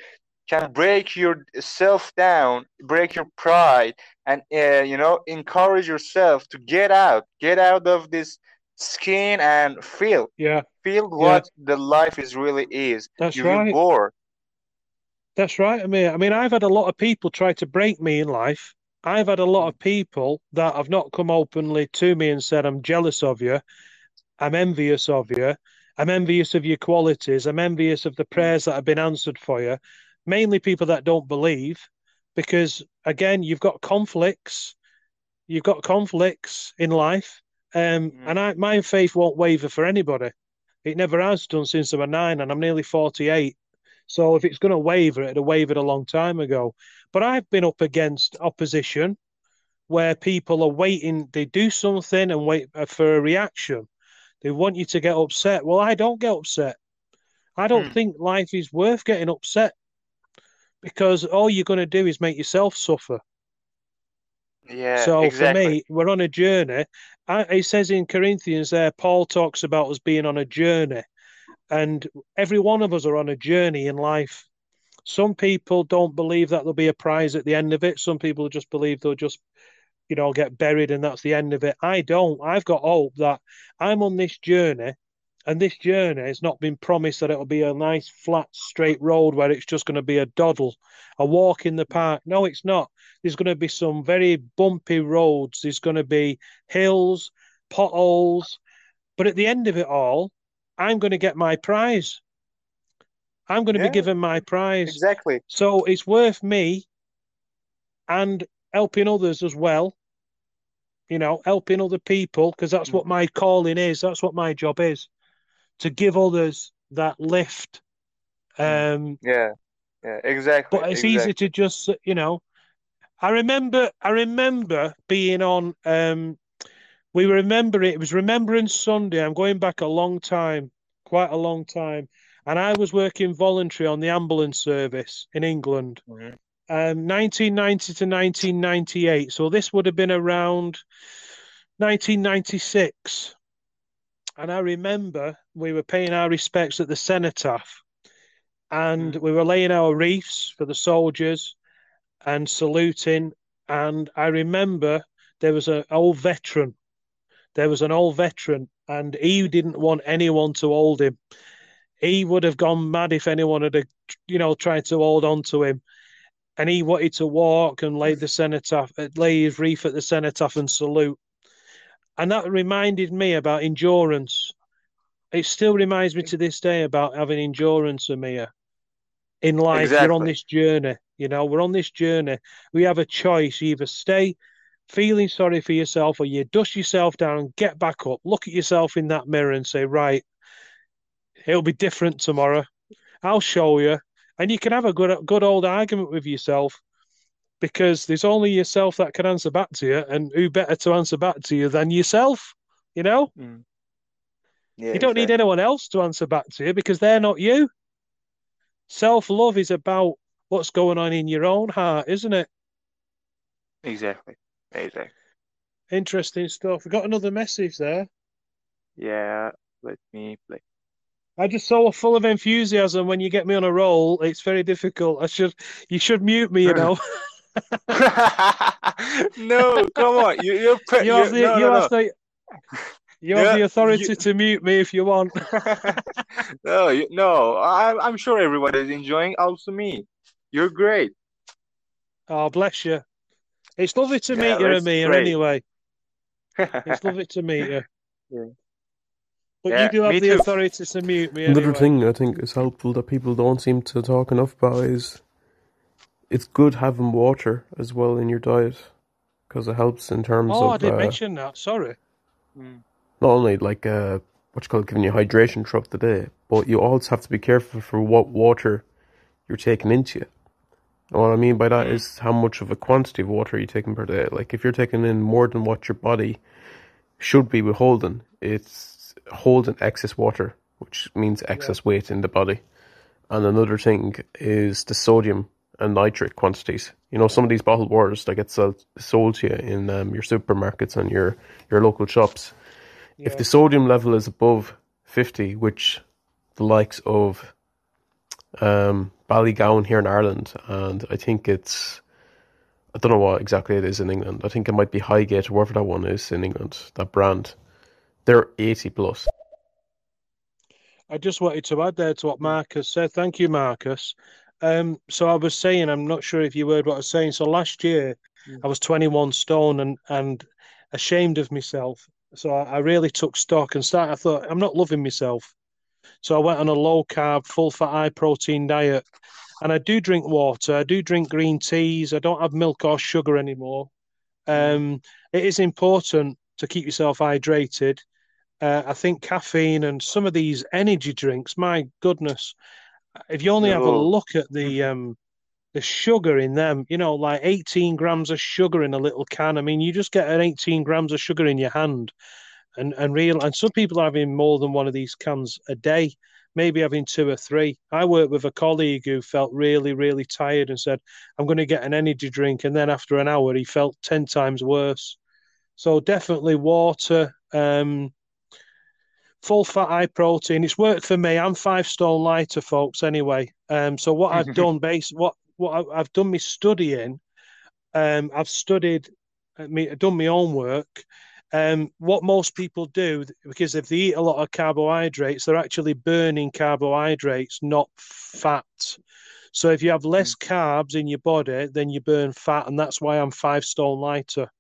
can break yourself down, break your pride, and uh, you know, encourage yourself to get out, get out of this skin and feel, yeah, feel yeah, what the life is really is. that's You right. bore. That's right. I mean, I mean, I've had a lot of people try to break me in life. I've had a lot of people that have not come openly to me and said, I'm jealous of you. I'm envious of you. I'm envious of your qualities. I'm envious of the prayers that have been answered for you. Mainly people that don't believe, because again, you've got conflicts. You've got conflicts in life. Um, Mm. and I, my faith won't waver for anybody. It never has done since I was nine, and I'm nearly 48. So if it's going to waver, it'd have wavered a long time ago. But I've been up against opposition where people are waiting, they do something and wait uh, for a reaction. They want you to get upset. Well, I don't get upset. I don't Mm. think life is worth getting upset because all you're going to do is make yourself suffer. Yeah, So for me, we're on a journey. I, it says in Corinthians there, Paul talks about us being on a journey, and every one of us are on a journey in life. Some people don't believe that there'll be a prize at the end of it. Some people just believe they'll just, you know, get buried and that's the end of it. I don't. I've got hope that I'm on this journey, and this journey has not been promised that it'll be a nice, flat, straight road where it's just going to be a doddle, a walk in the park. No, it's not. There's going to be some very bumpy roads. There's going to be hills, potholes. But at the end of it all, I'm going to get my prize. I'm going to be given my prize. exactly. So it's worth me and helping others as well, you know, helping other people, because that's Mm. what my calling is. That's what my job is to give others that lift. Mm. Um, Yeah, yeah, exactly, but it's easy to just, you know, I remember, I remember being on, um, we remember it, it was Remembrance Sunday. I'm going back a long time, quite a long time. And I was working voluntary on the ambulance service in England. Mhm. Um, 1990 to 1998. So this would have been around 1996. And I remember we were paying our respects at the cenotaph and Mm. we were laying our wreaths for the soldiers and saluting. And I remember there was an old veteran. There was an old veteran, and he didn't want anyone to hold him. He would have gone mad if anyone had, you know, tried to hold on to him and he wanted to walk and lay the cenotaph, uh, lay his wreath at the cenotaph and salute. And that reminded me about endurance. It still reminds me to this day about having endurance, Amir. In life, you're on this journey. You know, we're on this journey. We have a choice. Either stay feeling sorry for yourself or you dust yourself down get back up, look at yourself in that mirror and say, right, it'll be different tomorrow. I'll show you. And you can have a good good old argument with yourself because there's only yourself that can answer back to you, and who better to answer back to you than yourself? You know, Mm. Yeah, you don't need anyone else to answer back to you because they're not you. Self love is about what's going on in your own heart, isn't it? Exactly. Exactly. Interesting stuff. We got another message there. Yeah, let me play. I just so full of enthusiasm when you get me on a roll. It's very difficult. I should, you should mute me. You know, No, come on. You you're pre you you have the, no you no have no. the, you have the authority you to mute me if you want. No, you, no. I I'm sure everybody is enjoying also me. You're great. Oh, bless you. It's lovely to Yeah, meet you, Amir. Anyway, it's lovely to meet you. Yeah. But Yeah, you do have the too. authority to mute me Another anyway. thing I think is helpful that people don't seem to talk enough about is it's good having water as well in your diet. because it helps in terms Oh, of I didn't uh, mention that. Sorry. Mm. not only like uh, what you call it, giving you hydration throughout the day, but you also have to be careful for what water you're taking into you. And what I mean by that is how much of a quantity of water you're taking per day. Like if you're taking in more than what your body should be withholding, it's holding excess water, which means excess weight in the body. And another thing is the sodium and nitrate quantities. You know, some of these bottled waters that get sold, sold to you in um, your supermarkets and your, your local shops, if the sodium level is above 50, which the likes of um, Ballygowan here in Ireland, and I think it's, I don't know what exactly it is in England. I think it might be Highgate, or whatever that one is in England, that brand. They're 80 plus. I just wanted to add there to what Marcus said. Thank you, Marcus. Um, so I was saying, I'm not sure if you heard what I was saying. So last year, I was 21 stone and and ashamed of myself. So I, I really took stock and started. I thought I'm not loving myself. So I went on a low carb, full fat, high protein diet, and I do drink water. I do drink green teas. I don't have milk or sugar anymore. Um, it is important to keep yourself hydrated. Uh, I think caffeine and some of these energy drinks, my goodness, if you only have a look at the um, the sugar in them, you know, like 18 grams of sugar in a little can. I mean, you just get an 18 grams of sugar in your hand, and and real. And some people are having more than one of these cans a day, maybe having two or three. I worked with a colleague who felt really, really tired and said, "I'm going to get an energy drink," and then after an hour, he felt 10 times worse. So definitely water. Um, full fat, high protein. It's worked for me. I'm five stone lighter, folks. Anyway, um, so what I've done, base what what I- I've done my studying. Um, I've studied, uh, me done my own work. Um, what most people do because if they eat a lot of carbohydrates, they're actually burning carbohydrates, not fat. So if you have less carbs in your body, then you burn fat, and that's why I'm five stone lighter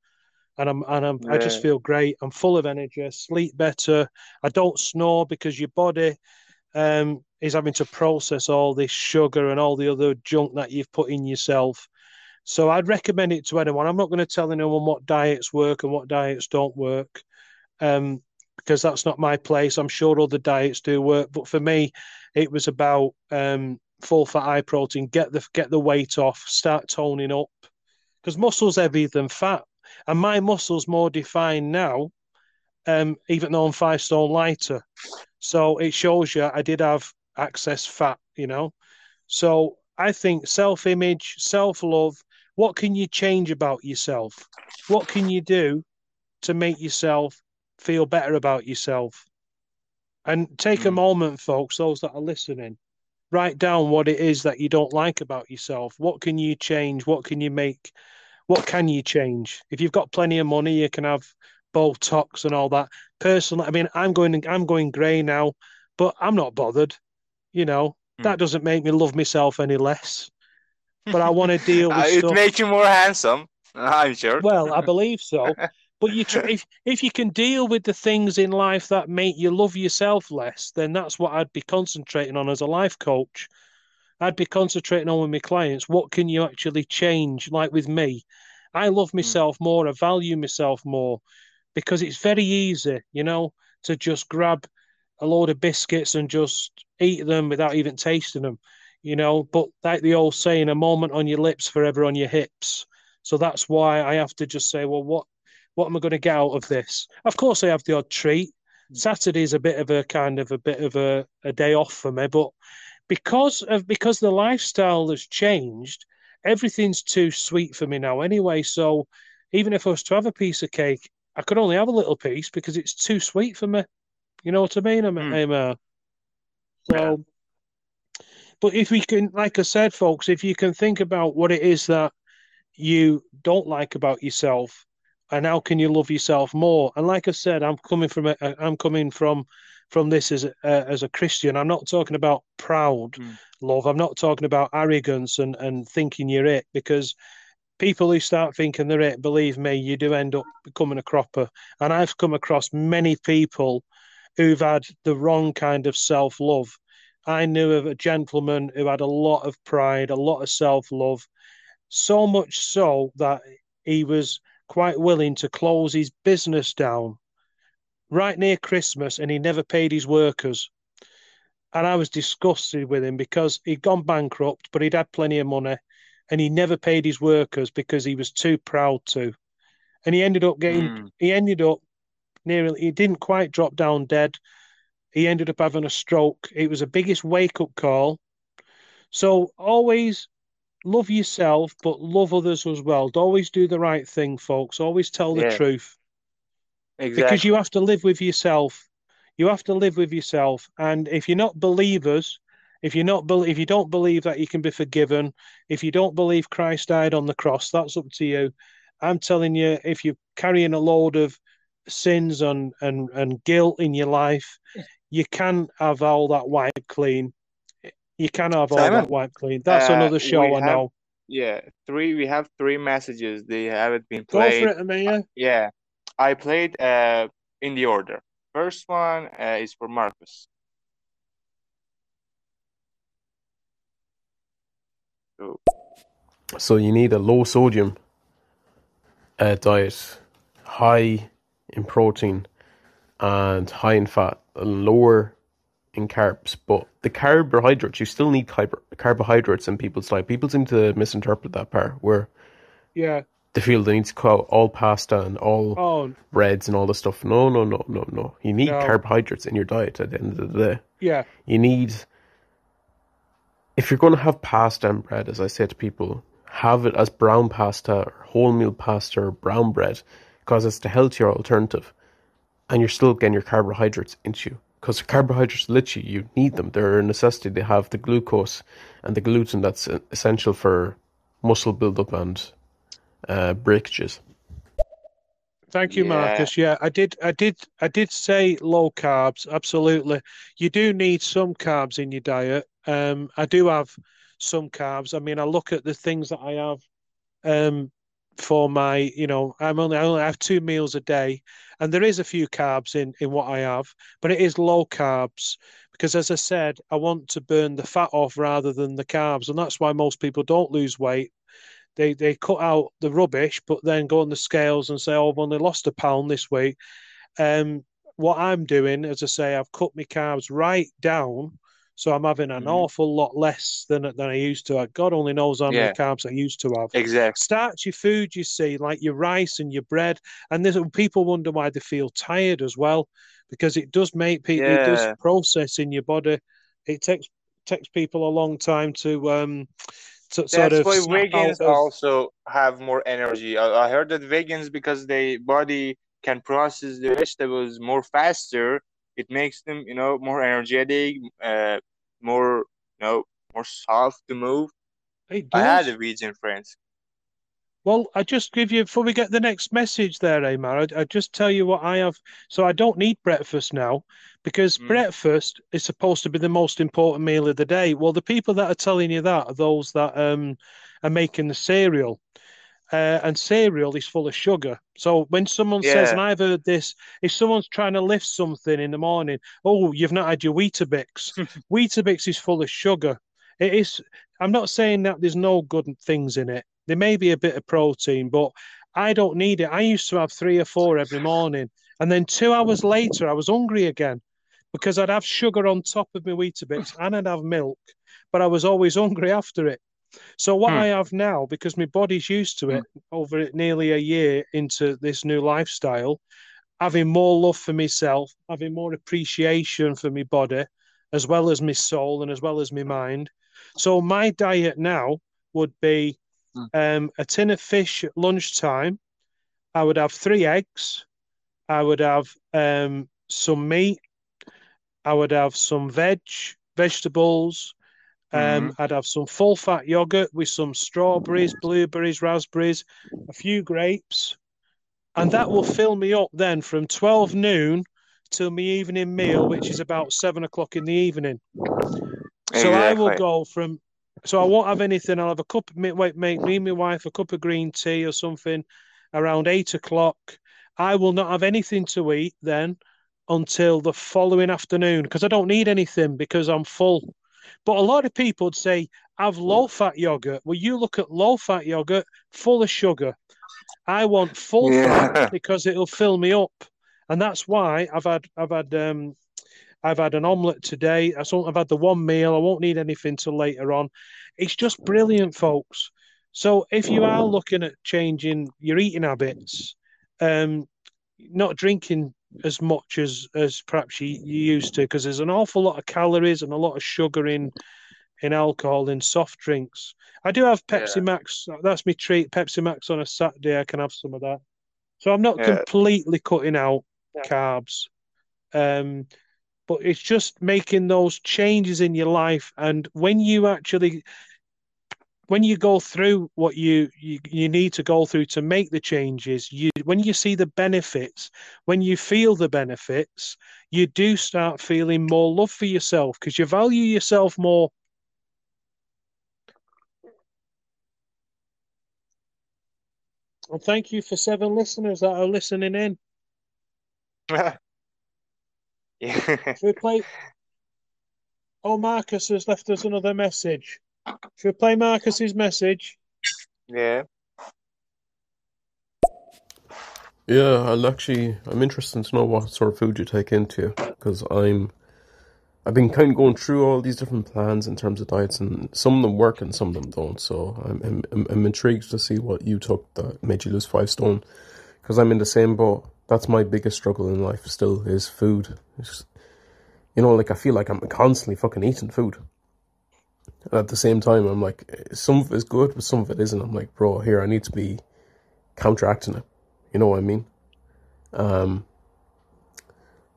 and I'm and I'm, I just feel great. I'm full of energy, I sleep better. I don't snore because your body um, is having to process all this sugar and all the other junk that you've put in yourself. So I'd recommend it to anyone. I'm not going to tell anyone what diets work and what diets don't work, um, because that's not my place. I'm sure other diets do work, but for me, it was about um, full fat, high protein. Get the get the weight off. Start toning up, because muscle's heavier than fat and my muscles more defined now, um, even though I'm five stone lighter. So it shows you I did have excess fat, you know. So I think self image, self love. What can you change about yourself? What can you do to make yourself feel better about yourself? And take a Mm. moment, folks, those that are listening, write down what it is that you don't like about yourself. What can you change? What can you make? What can you change? If you've got plenty of money, you can have Botox and all that. Personally, I mean, I'm going, I'm going grey now, but I'm not bothered. You know, that doesn't make me love myself any less. But I want to deal with Uh, it stuff. makes you more handsome, I'm sure. Well, I believe so. But you try, if if you can deal with the things in life that make you love yourself less, then that's what I'd be concentrating on as a life coach. I'd be concentrating on with my clients. What can you actually change? Like with me, I love hmm. myself more. I value myself more because it's very easy, you know, to just grab a load of biscuits and just eat them without even tasting them, you know. But like the old saying, a moment on your lips, forever on your hips. So that's why I have to just say, well, what what am I going to get out of this? Of course, I have the odd treat. Hmm. Saturday's a bit of a kind of a bit of a, a day off for me, but because of because the lifestyle has changed, everything's too sweet for me now anyway. So even if I was to have a piece of cake, I could only have a little piece because it's too sweet for me. You know what I mean? I'm, Mm. Uh, so. But if we can, like I said, folks, if you can think about what it is that you don't like about yourself, and how can you love yourself more? And like I said, I'm coming from a, I'm coming from from this as a, uh, as a Christian. I'm not talking about proud Mm. love. I'm not talking about arrogance and and thinking you're it because people who start thinking they're it, believe me, you do end up becoming a cropper. And I've come across many people who've had the wrong kind of self love. I knew of a gentleman who had a lot of pride, a lot of self love, so much so that he was quite willing to close his business down right near Christmas and he never paid his workers. And I was disgusted with him because he'd gone bankrupt, but he'd had plenty of money and he never paid his workers because he was too proud to. And he ended up getting, Mm. he ended up nearly, he didn't quite drop down dead. He ended up having a stroke. It was the biggest wake up call. So always love yourself, but love others as well. Always do the right thing, folks. Always tell the Yeah. truth Exactly. because you have to live with yourself. You have to live with yourself, and if you're not believers, if you're not if you don't believe that you can be forgiven, if you don't believe Christ died on the cross, that's up to you. I'm telling you, if you're carrying a load of sins and and and guilt in your life, you can have all that wiped clean. You can have all Simon, that wiped clean. That's uh, another show, I have- know. Yeah, three. We have three messages. They haven't been Go played. for it, Amir. Yeah, I played uh in the order. First one uh, is for Marcus. So, So you need a low sodium uh, diet, high in protein and high in fat, lower in carbs. But the carbohydrates, you still need carb- carbohydrates in people's diet. People seem to misinterpret that part where Yeah. They feel they need to cut all pasta and all Oh, breads and all this stuff. No, no, no, no, no. You need No. carbohydrates in your diet at the end of the day. yeah. You need, if you're going to have pasta and bread, as I say to people, have it as brown pasta or wholemeal pasta or brown bread because it's the healthier alternative. And you're still getting your carbohydrates into you. Because carbohydrates, literally, you need them. They're a necessity. They have the glucose and the gluten that's essential for muscle buildup and uh, breakages. Thank you, Yeah. Marcus. Yeah, I did, I did, I did say low carbs. Absolutely, you do need some carbs in your diet. Um, I do have some carbs. I mean, I look at the things that I have, um, for my, you know, I'm only I only have two meals a day, and there is a few carbs in in what I have, but it is low carbs because, as I said, I want to burn the fat off rather than the carbs, and that's why most people don't lose weight they they cut out the rubbish, but then go on the scales and say, "Oh, I've only lost a pound this week." Um, what I'm doing, as I say, I've cut my carbs right down, so I'm having an Mhm. awful lot less than than I used to. God only knows how Yeah. many carbs I used to have. exactly. Starchy food, you see, like your rice and your bread, and there's people wonder why they feel tired as well, because it does make people, it does process in your body. It takes takes people a long time to um to sort That's of why vegans of- also have more energy. I, I heard that vegans, because their body can process the vegetables more faster, it makes them, you know, more energetic, uh, more, you know, more soft to move. I had a vegan friend. Well, I just give you before we get the next message there, Amar. I, I just tell you what I have. So I don't need breakfast now because Mm. breakfast is supposed to be the most important meal of the day. Well, the people that are telling you that are those that um are making the cereal. Uh, and cereal is full of sugar. So when someone says, and I've heard this, if someone's trying to lift something in the morning, oh, you've not had your Weetabix. Weetabix is full of sugar. It is. I'm not saying that there's no good things in it. There may be a bit of protein, but I don't need it. I used to have three or four every morning, and then two hours later, I was hungry again because I'd have sugar on top of my Weetabix and I'd have milk, but I was always hungry after it. So what Hmm. I have now, because my body's used to it over nearly a year into this new lifestyle, having more love for myself, having more appreciation for my body, as well as my soul and as well as my mind. So my diet now would be um, a tin of fish at lunchtime. I would have three eggs. I would have um, some meat. I would have some veg, vegetables. Um, I'd have some full fat yogurt with some strawberries, blueberries, raspberries, a few grapes, and that will fill me up then from 12 noon till my evening meal, which is about seven o'clock in the evening. So I will go from, so I won't have anything. I'll have a cup, wait, make me and my wife a cup of green tea or something around eight o'clock. I will not have anything to eat then until the following afternoon because I don't need anything because I'm full. But a lot of people would say, have low fat yogurt. Well, you look at low fat yogurt full of sugar. I want full Yeah. fat because it'll fill me up. And that's why I've had I've had um I've had an omelette today. I I've had the one meal. I won't need anything till later on. It's just brilliant, folks. So if you are looking at changing your eating habits, um, not drinking as much as as perhaps you, you used to, because there's an awful lot of calories and a lot of sugar in in alcohol in soft drinks. I do have Pepsi Max. That's my treat. Pepsi Max on a Saturday. I can have some of that. So I'm not Yeah. completely cutting out carbs. Um, but it's just making those changes in your life. And when you actually, when you go through what you, you you need to go through to make the changes, you when you see the benefits, when you feel the benefits, you do start feeling more love for yourself because you value yourself more. And thank you for seven listeners that are listening in. yeah. Should we play? Oh, Marcus has left us another message. Should we play Marcus's message? Yeah. Yeah, and actually, I'm interested to know what sort of food you take into because I'm, I've been kind of going through all these different plans in terms of diets, and some of them work and some of them don't. So I'm, I'm, I'm- I'm intrigued to see what you took that made you lose five stone, because I'm in the same boat. That's my biggest struggle in life. Still, is food. It's, you know, like I feel like I'm constantly fucking eating food. And at the same time, I'm like, some of it is good, but some of it isn't. I'm like, bro, here I need to be counteracting it. You know what I mean? Um,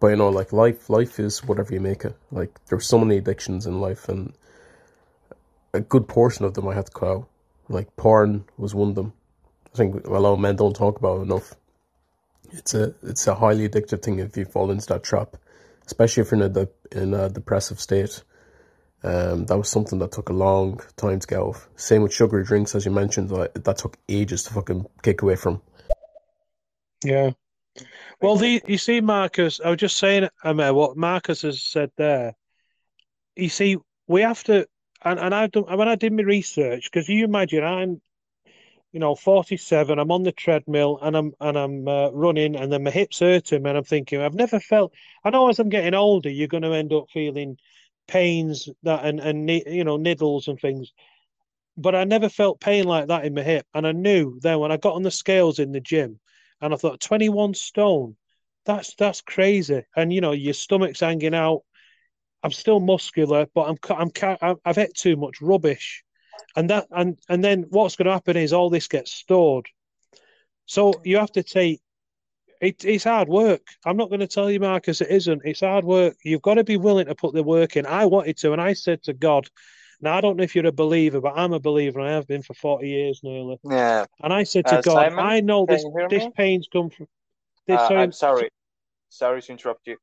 but you know, like life, life is whatever you make it. Like there's so many addictions in life, and a good portion of them I had to cut out. Like porn was one of them. I think a lot of men don't talk about enough. It's a it's a highly addictive thing if you fall into that trap, especially if you're in a in a depressive state. Um, that was something that took a long time to get off. Same with sugary drinks, as you mentioned. That, that took ages to fucking kick away from. Yeah. Well, the you see, Marcus, I was just saying, I mean, what Marcus has said there. You see, we have to, and, and done when I did my research, because you imagine I'm, you know, 47, I'm on the treadmill and I'm and I'm uh, running, and then my hips hurting, and I'm thinking, I've never felt. I know as I'm getting older, you're going to end up feeling pains that and and you know niddles and things. But I never felt pain like that in my hip, and I knew then when I got on the scales in the gym, and I thought 21 stone, that's that's crazy, and you know your stomach's hanging out. I'm still muscular, but I'm I'm I've I've ate too much rubbish, and that and and then what's going to happen is all this gets stored. So you have to take it, it's hard work. I'm not going to tell you, Marcus, it isn't. It's hard work. You've got to be willing to put the work in. I wanted to, and I said to God, now I don't know if you're a believer, but I'm a believer, and I have been for 40 years nearly. Yeah. And I said to Uh, God, Simon, I know this this pain's come from this. Uh, I'm sorry. Sorry to interrupt you.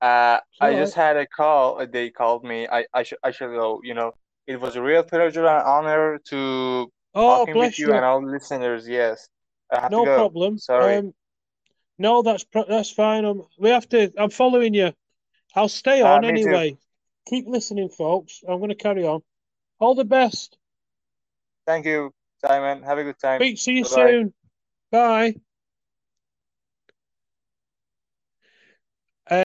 Uh, I just had a call. They called me. I I should I should go. You know, it was a real pleasure and honor to Oh, talking with you you. and all listeners. Yes, No problem. Sorry. Um, no, that's that's fine. Um, we have to. I'm following you. I'll stay Uh, on too. anyway. Keep listening, folks. I'm going to carry on. All the best. Thank you, Simon. Have a good time. Speak to you Bye-bye. soon. Bye.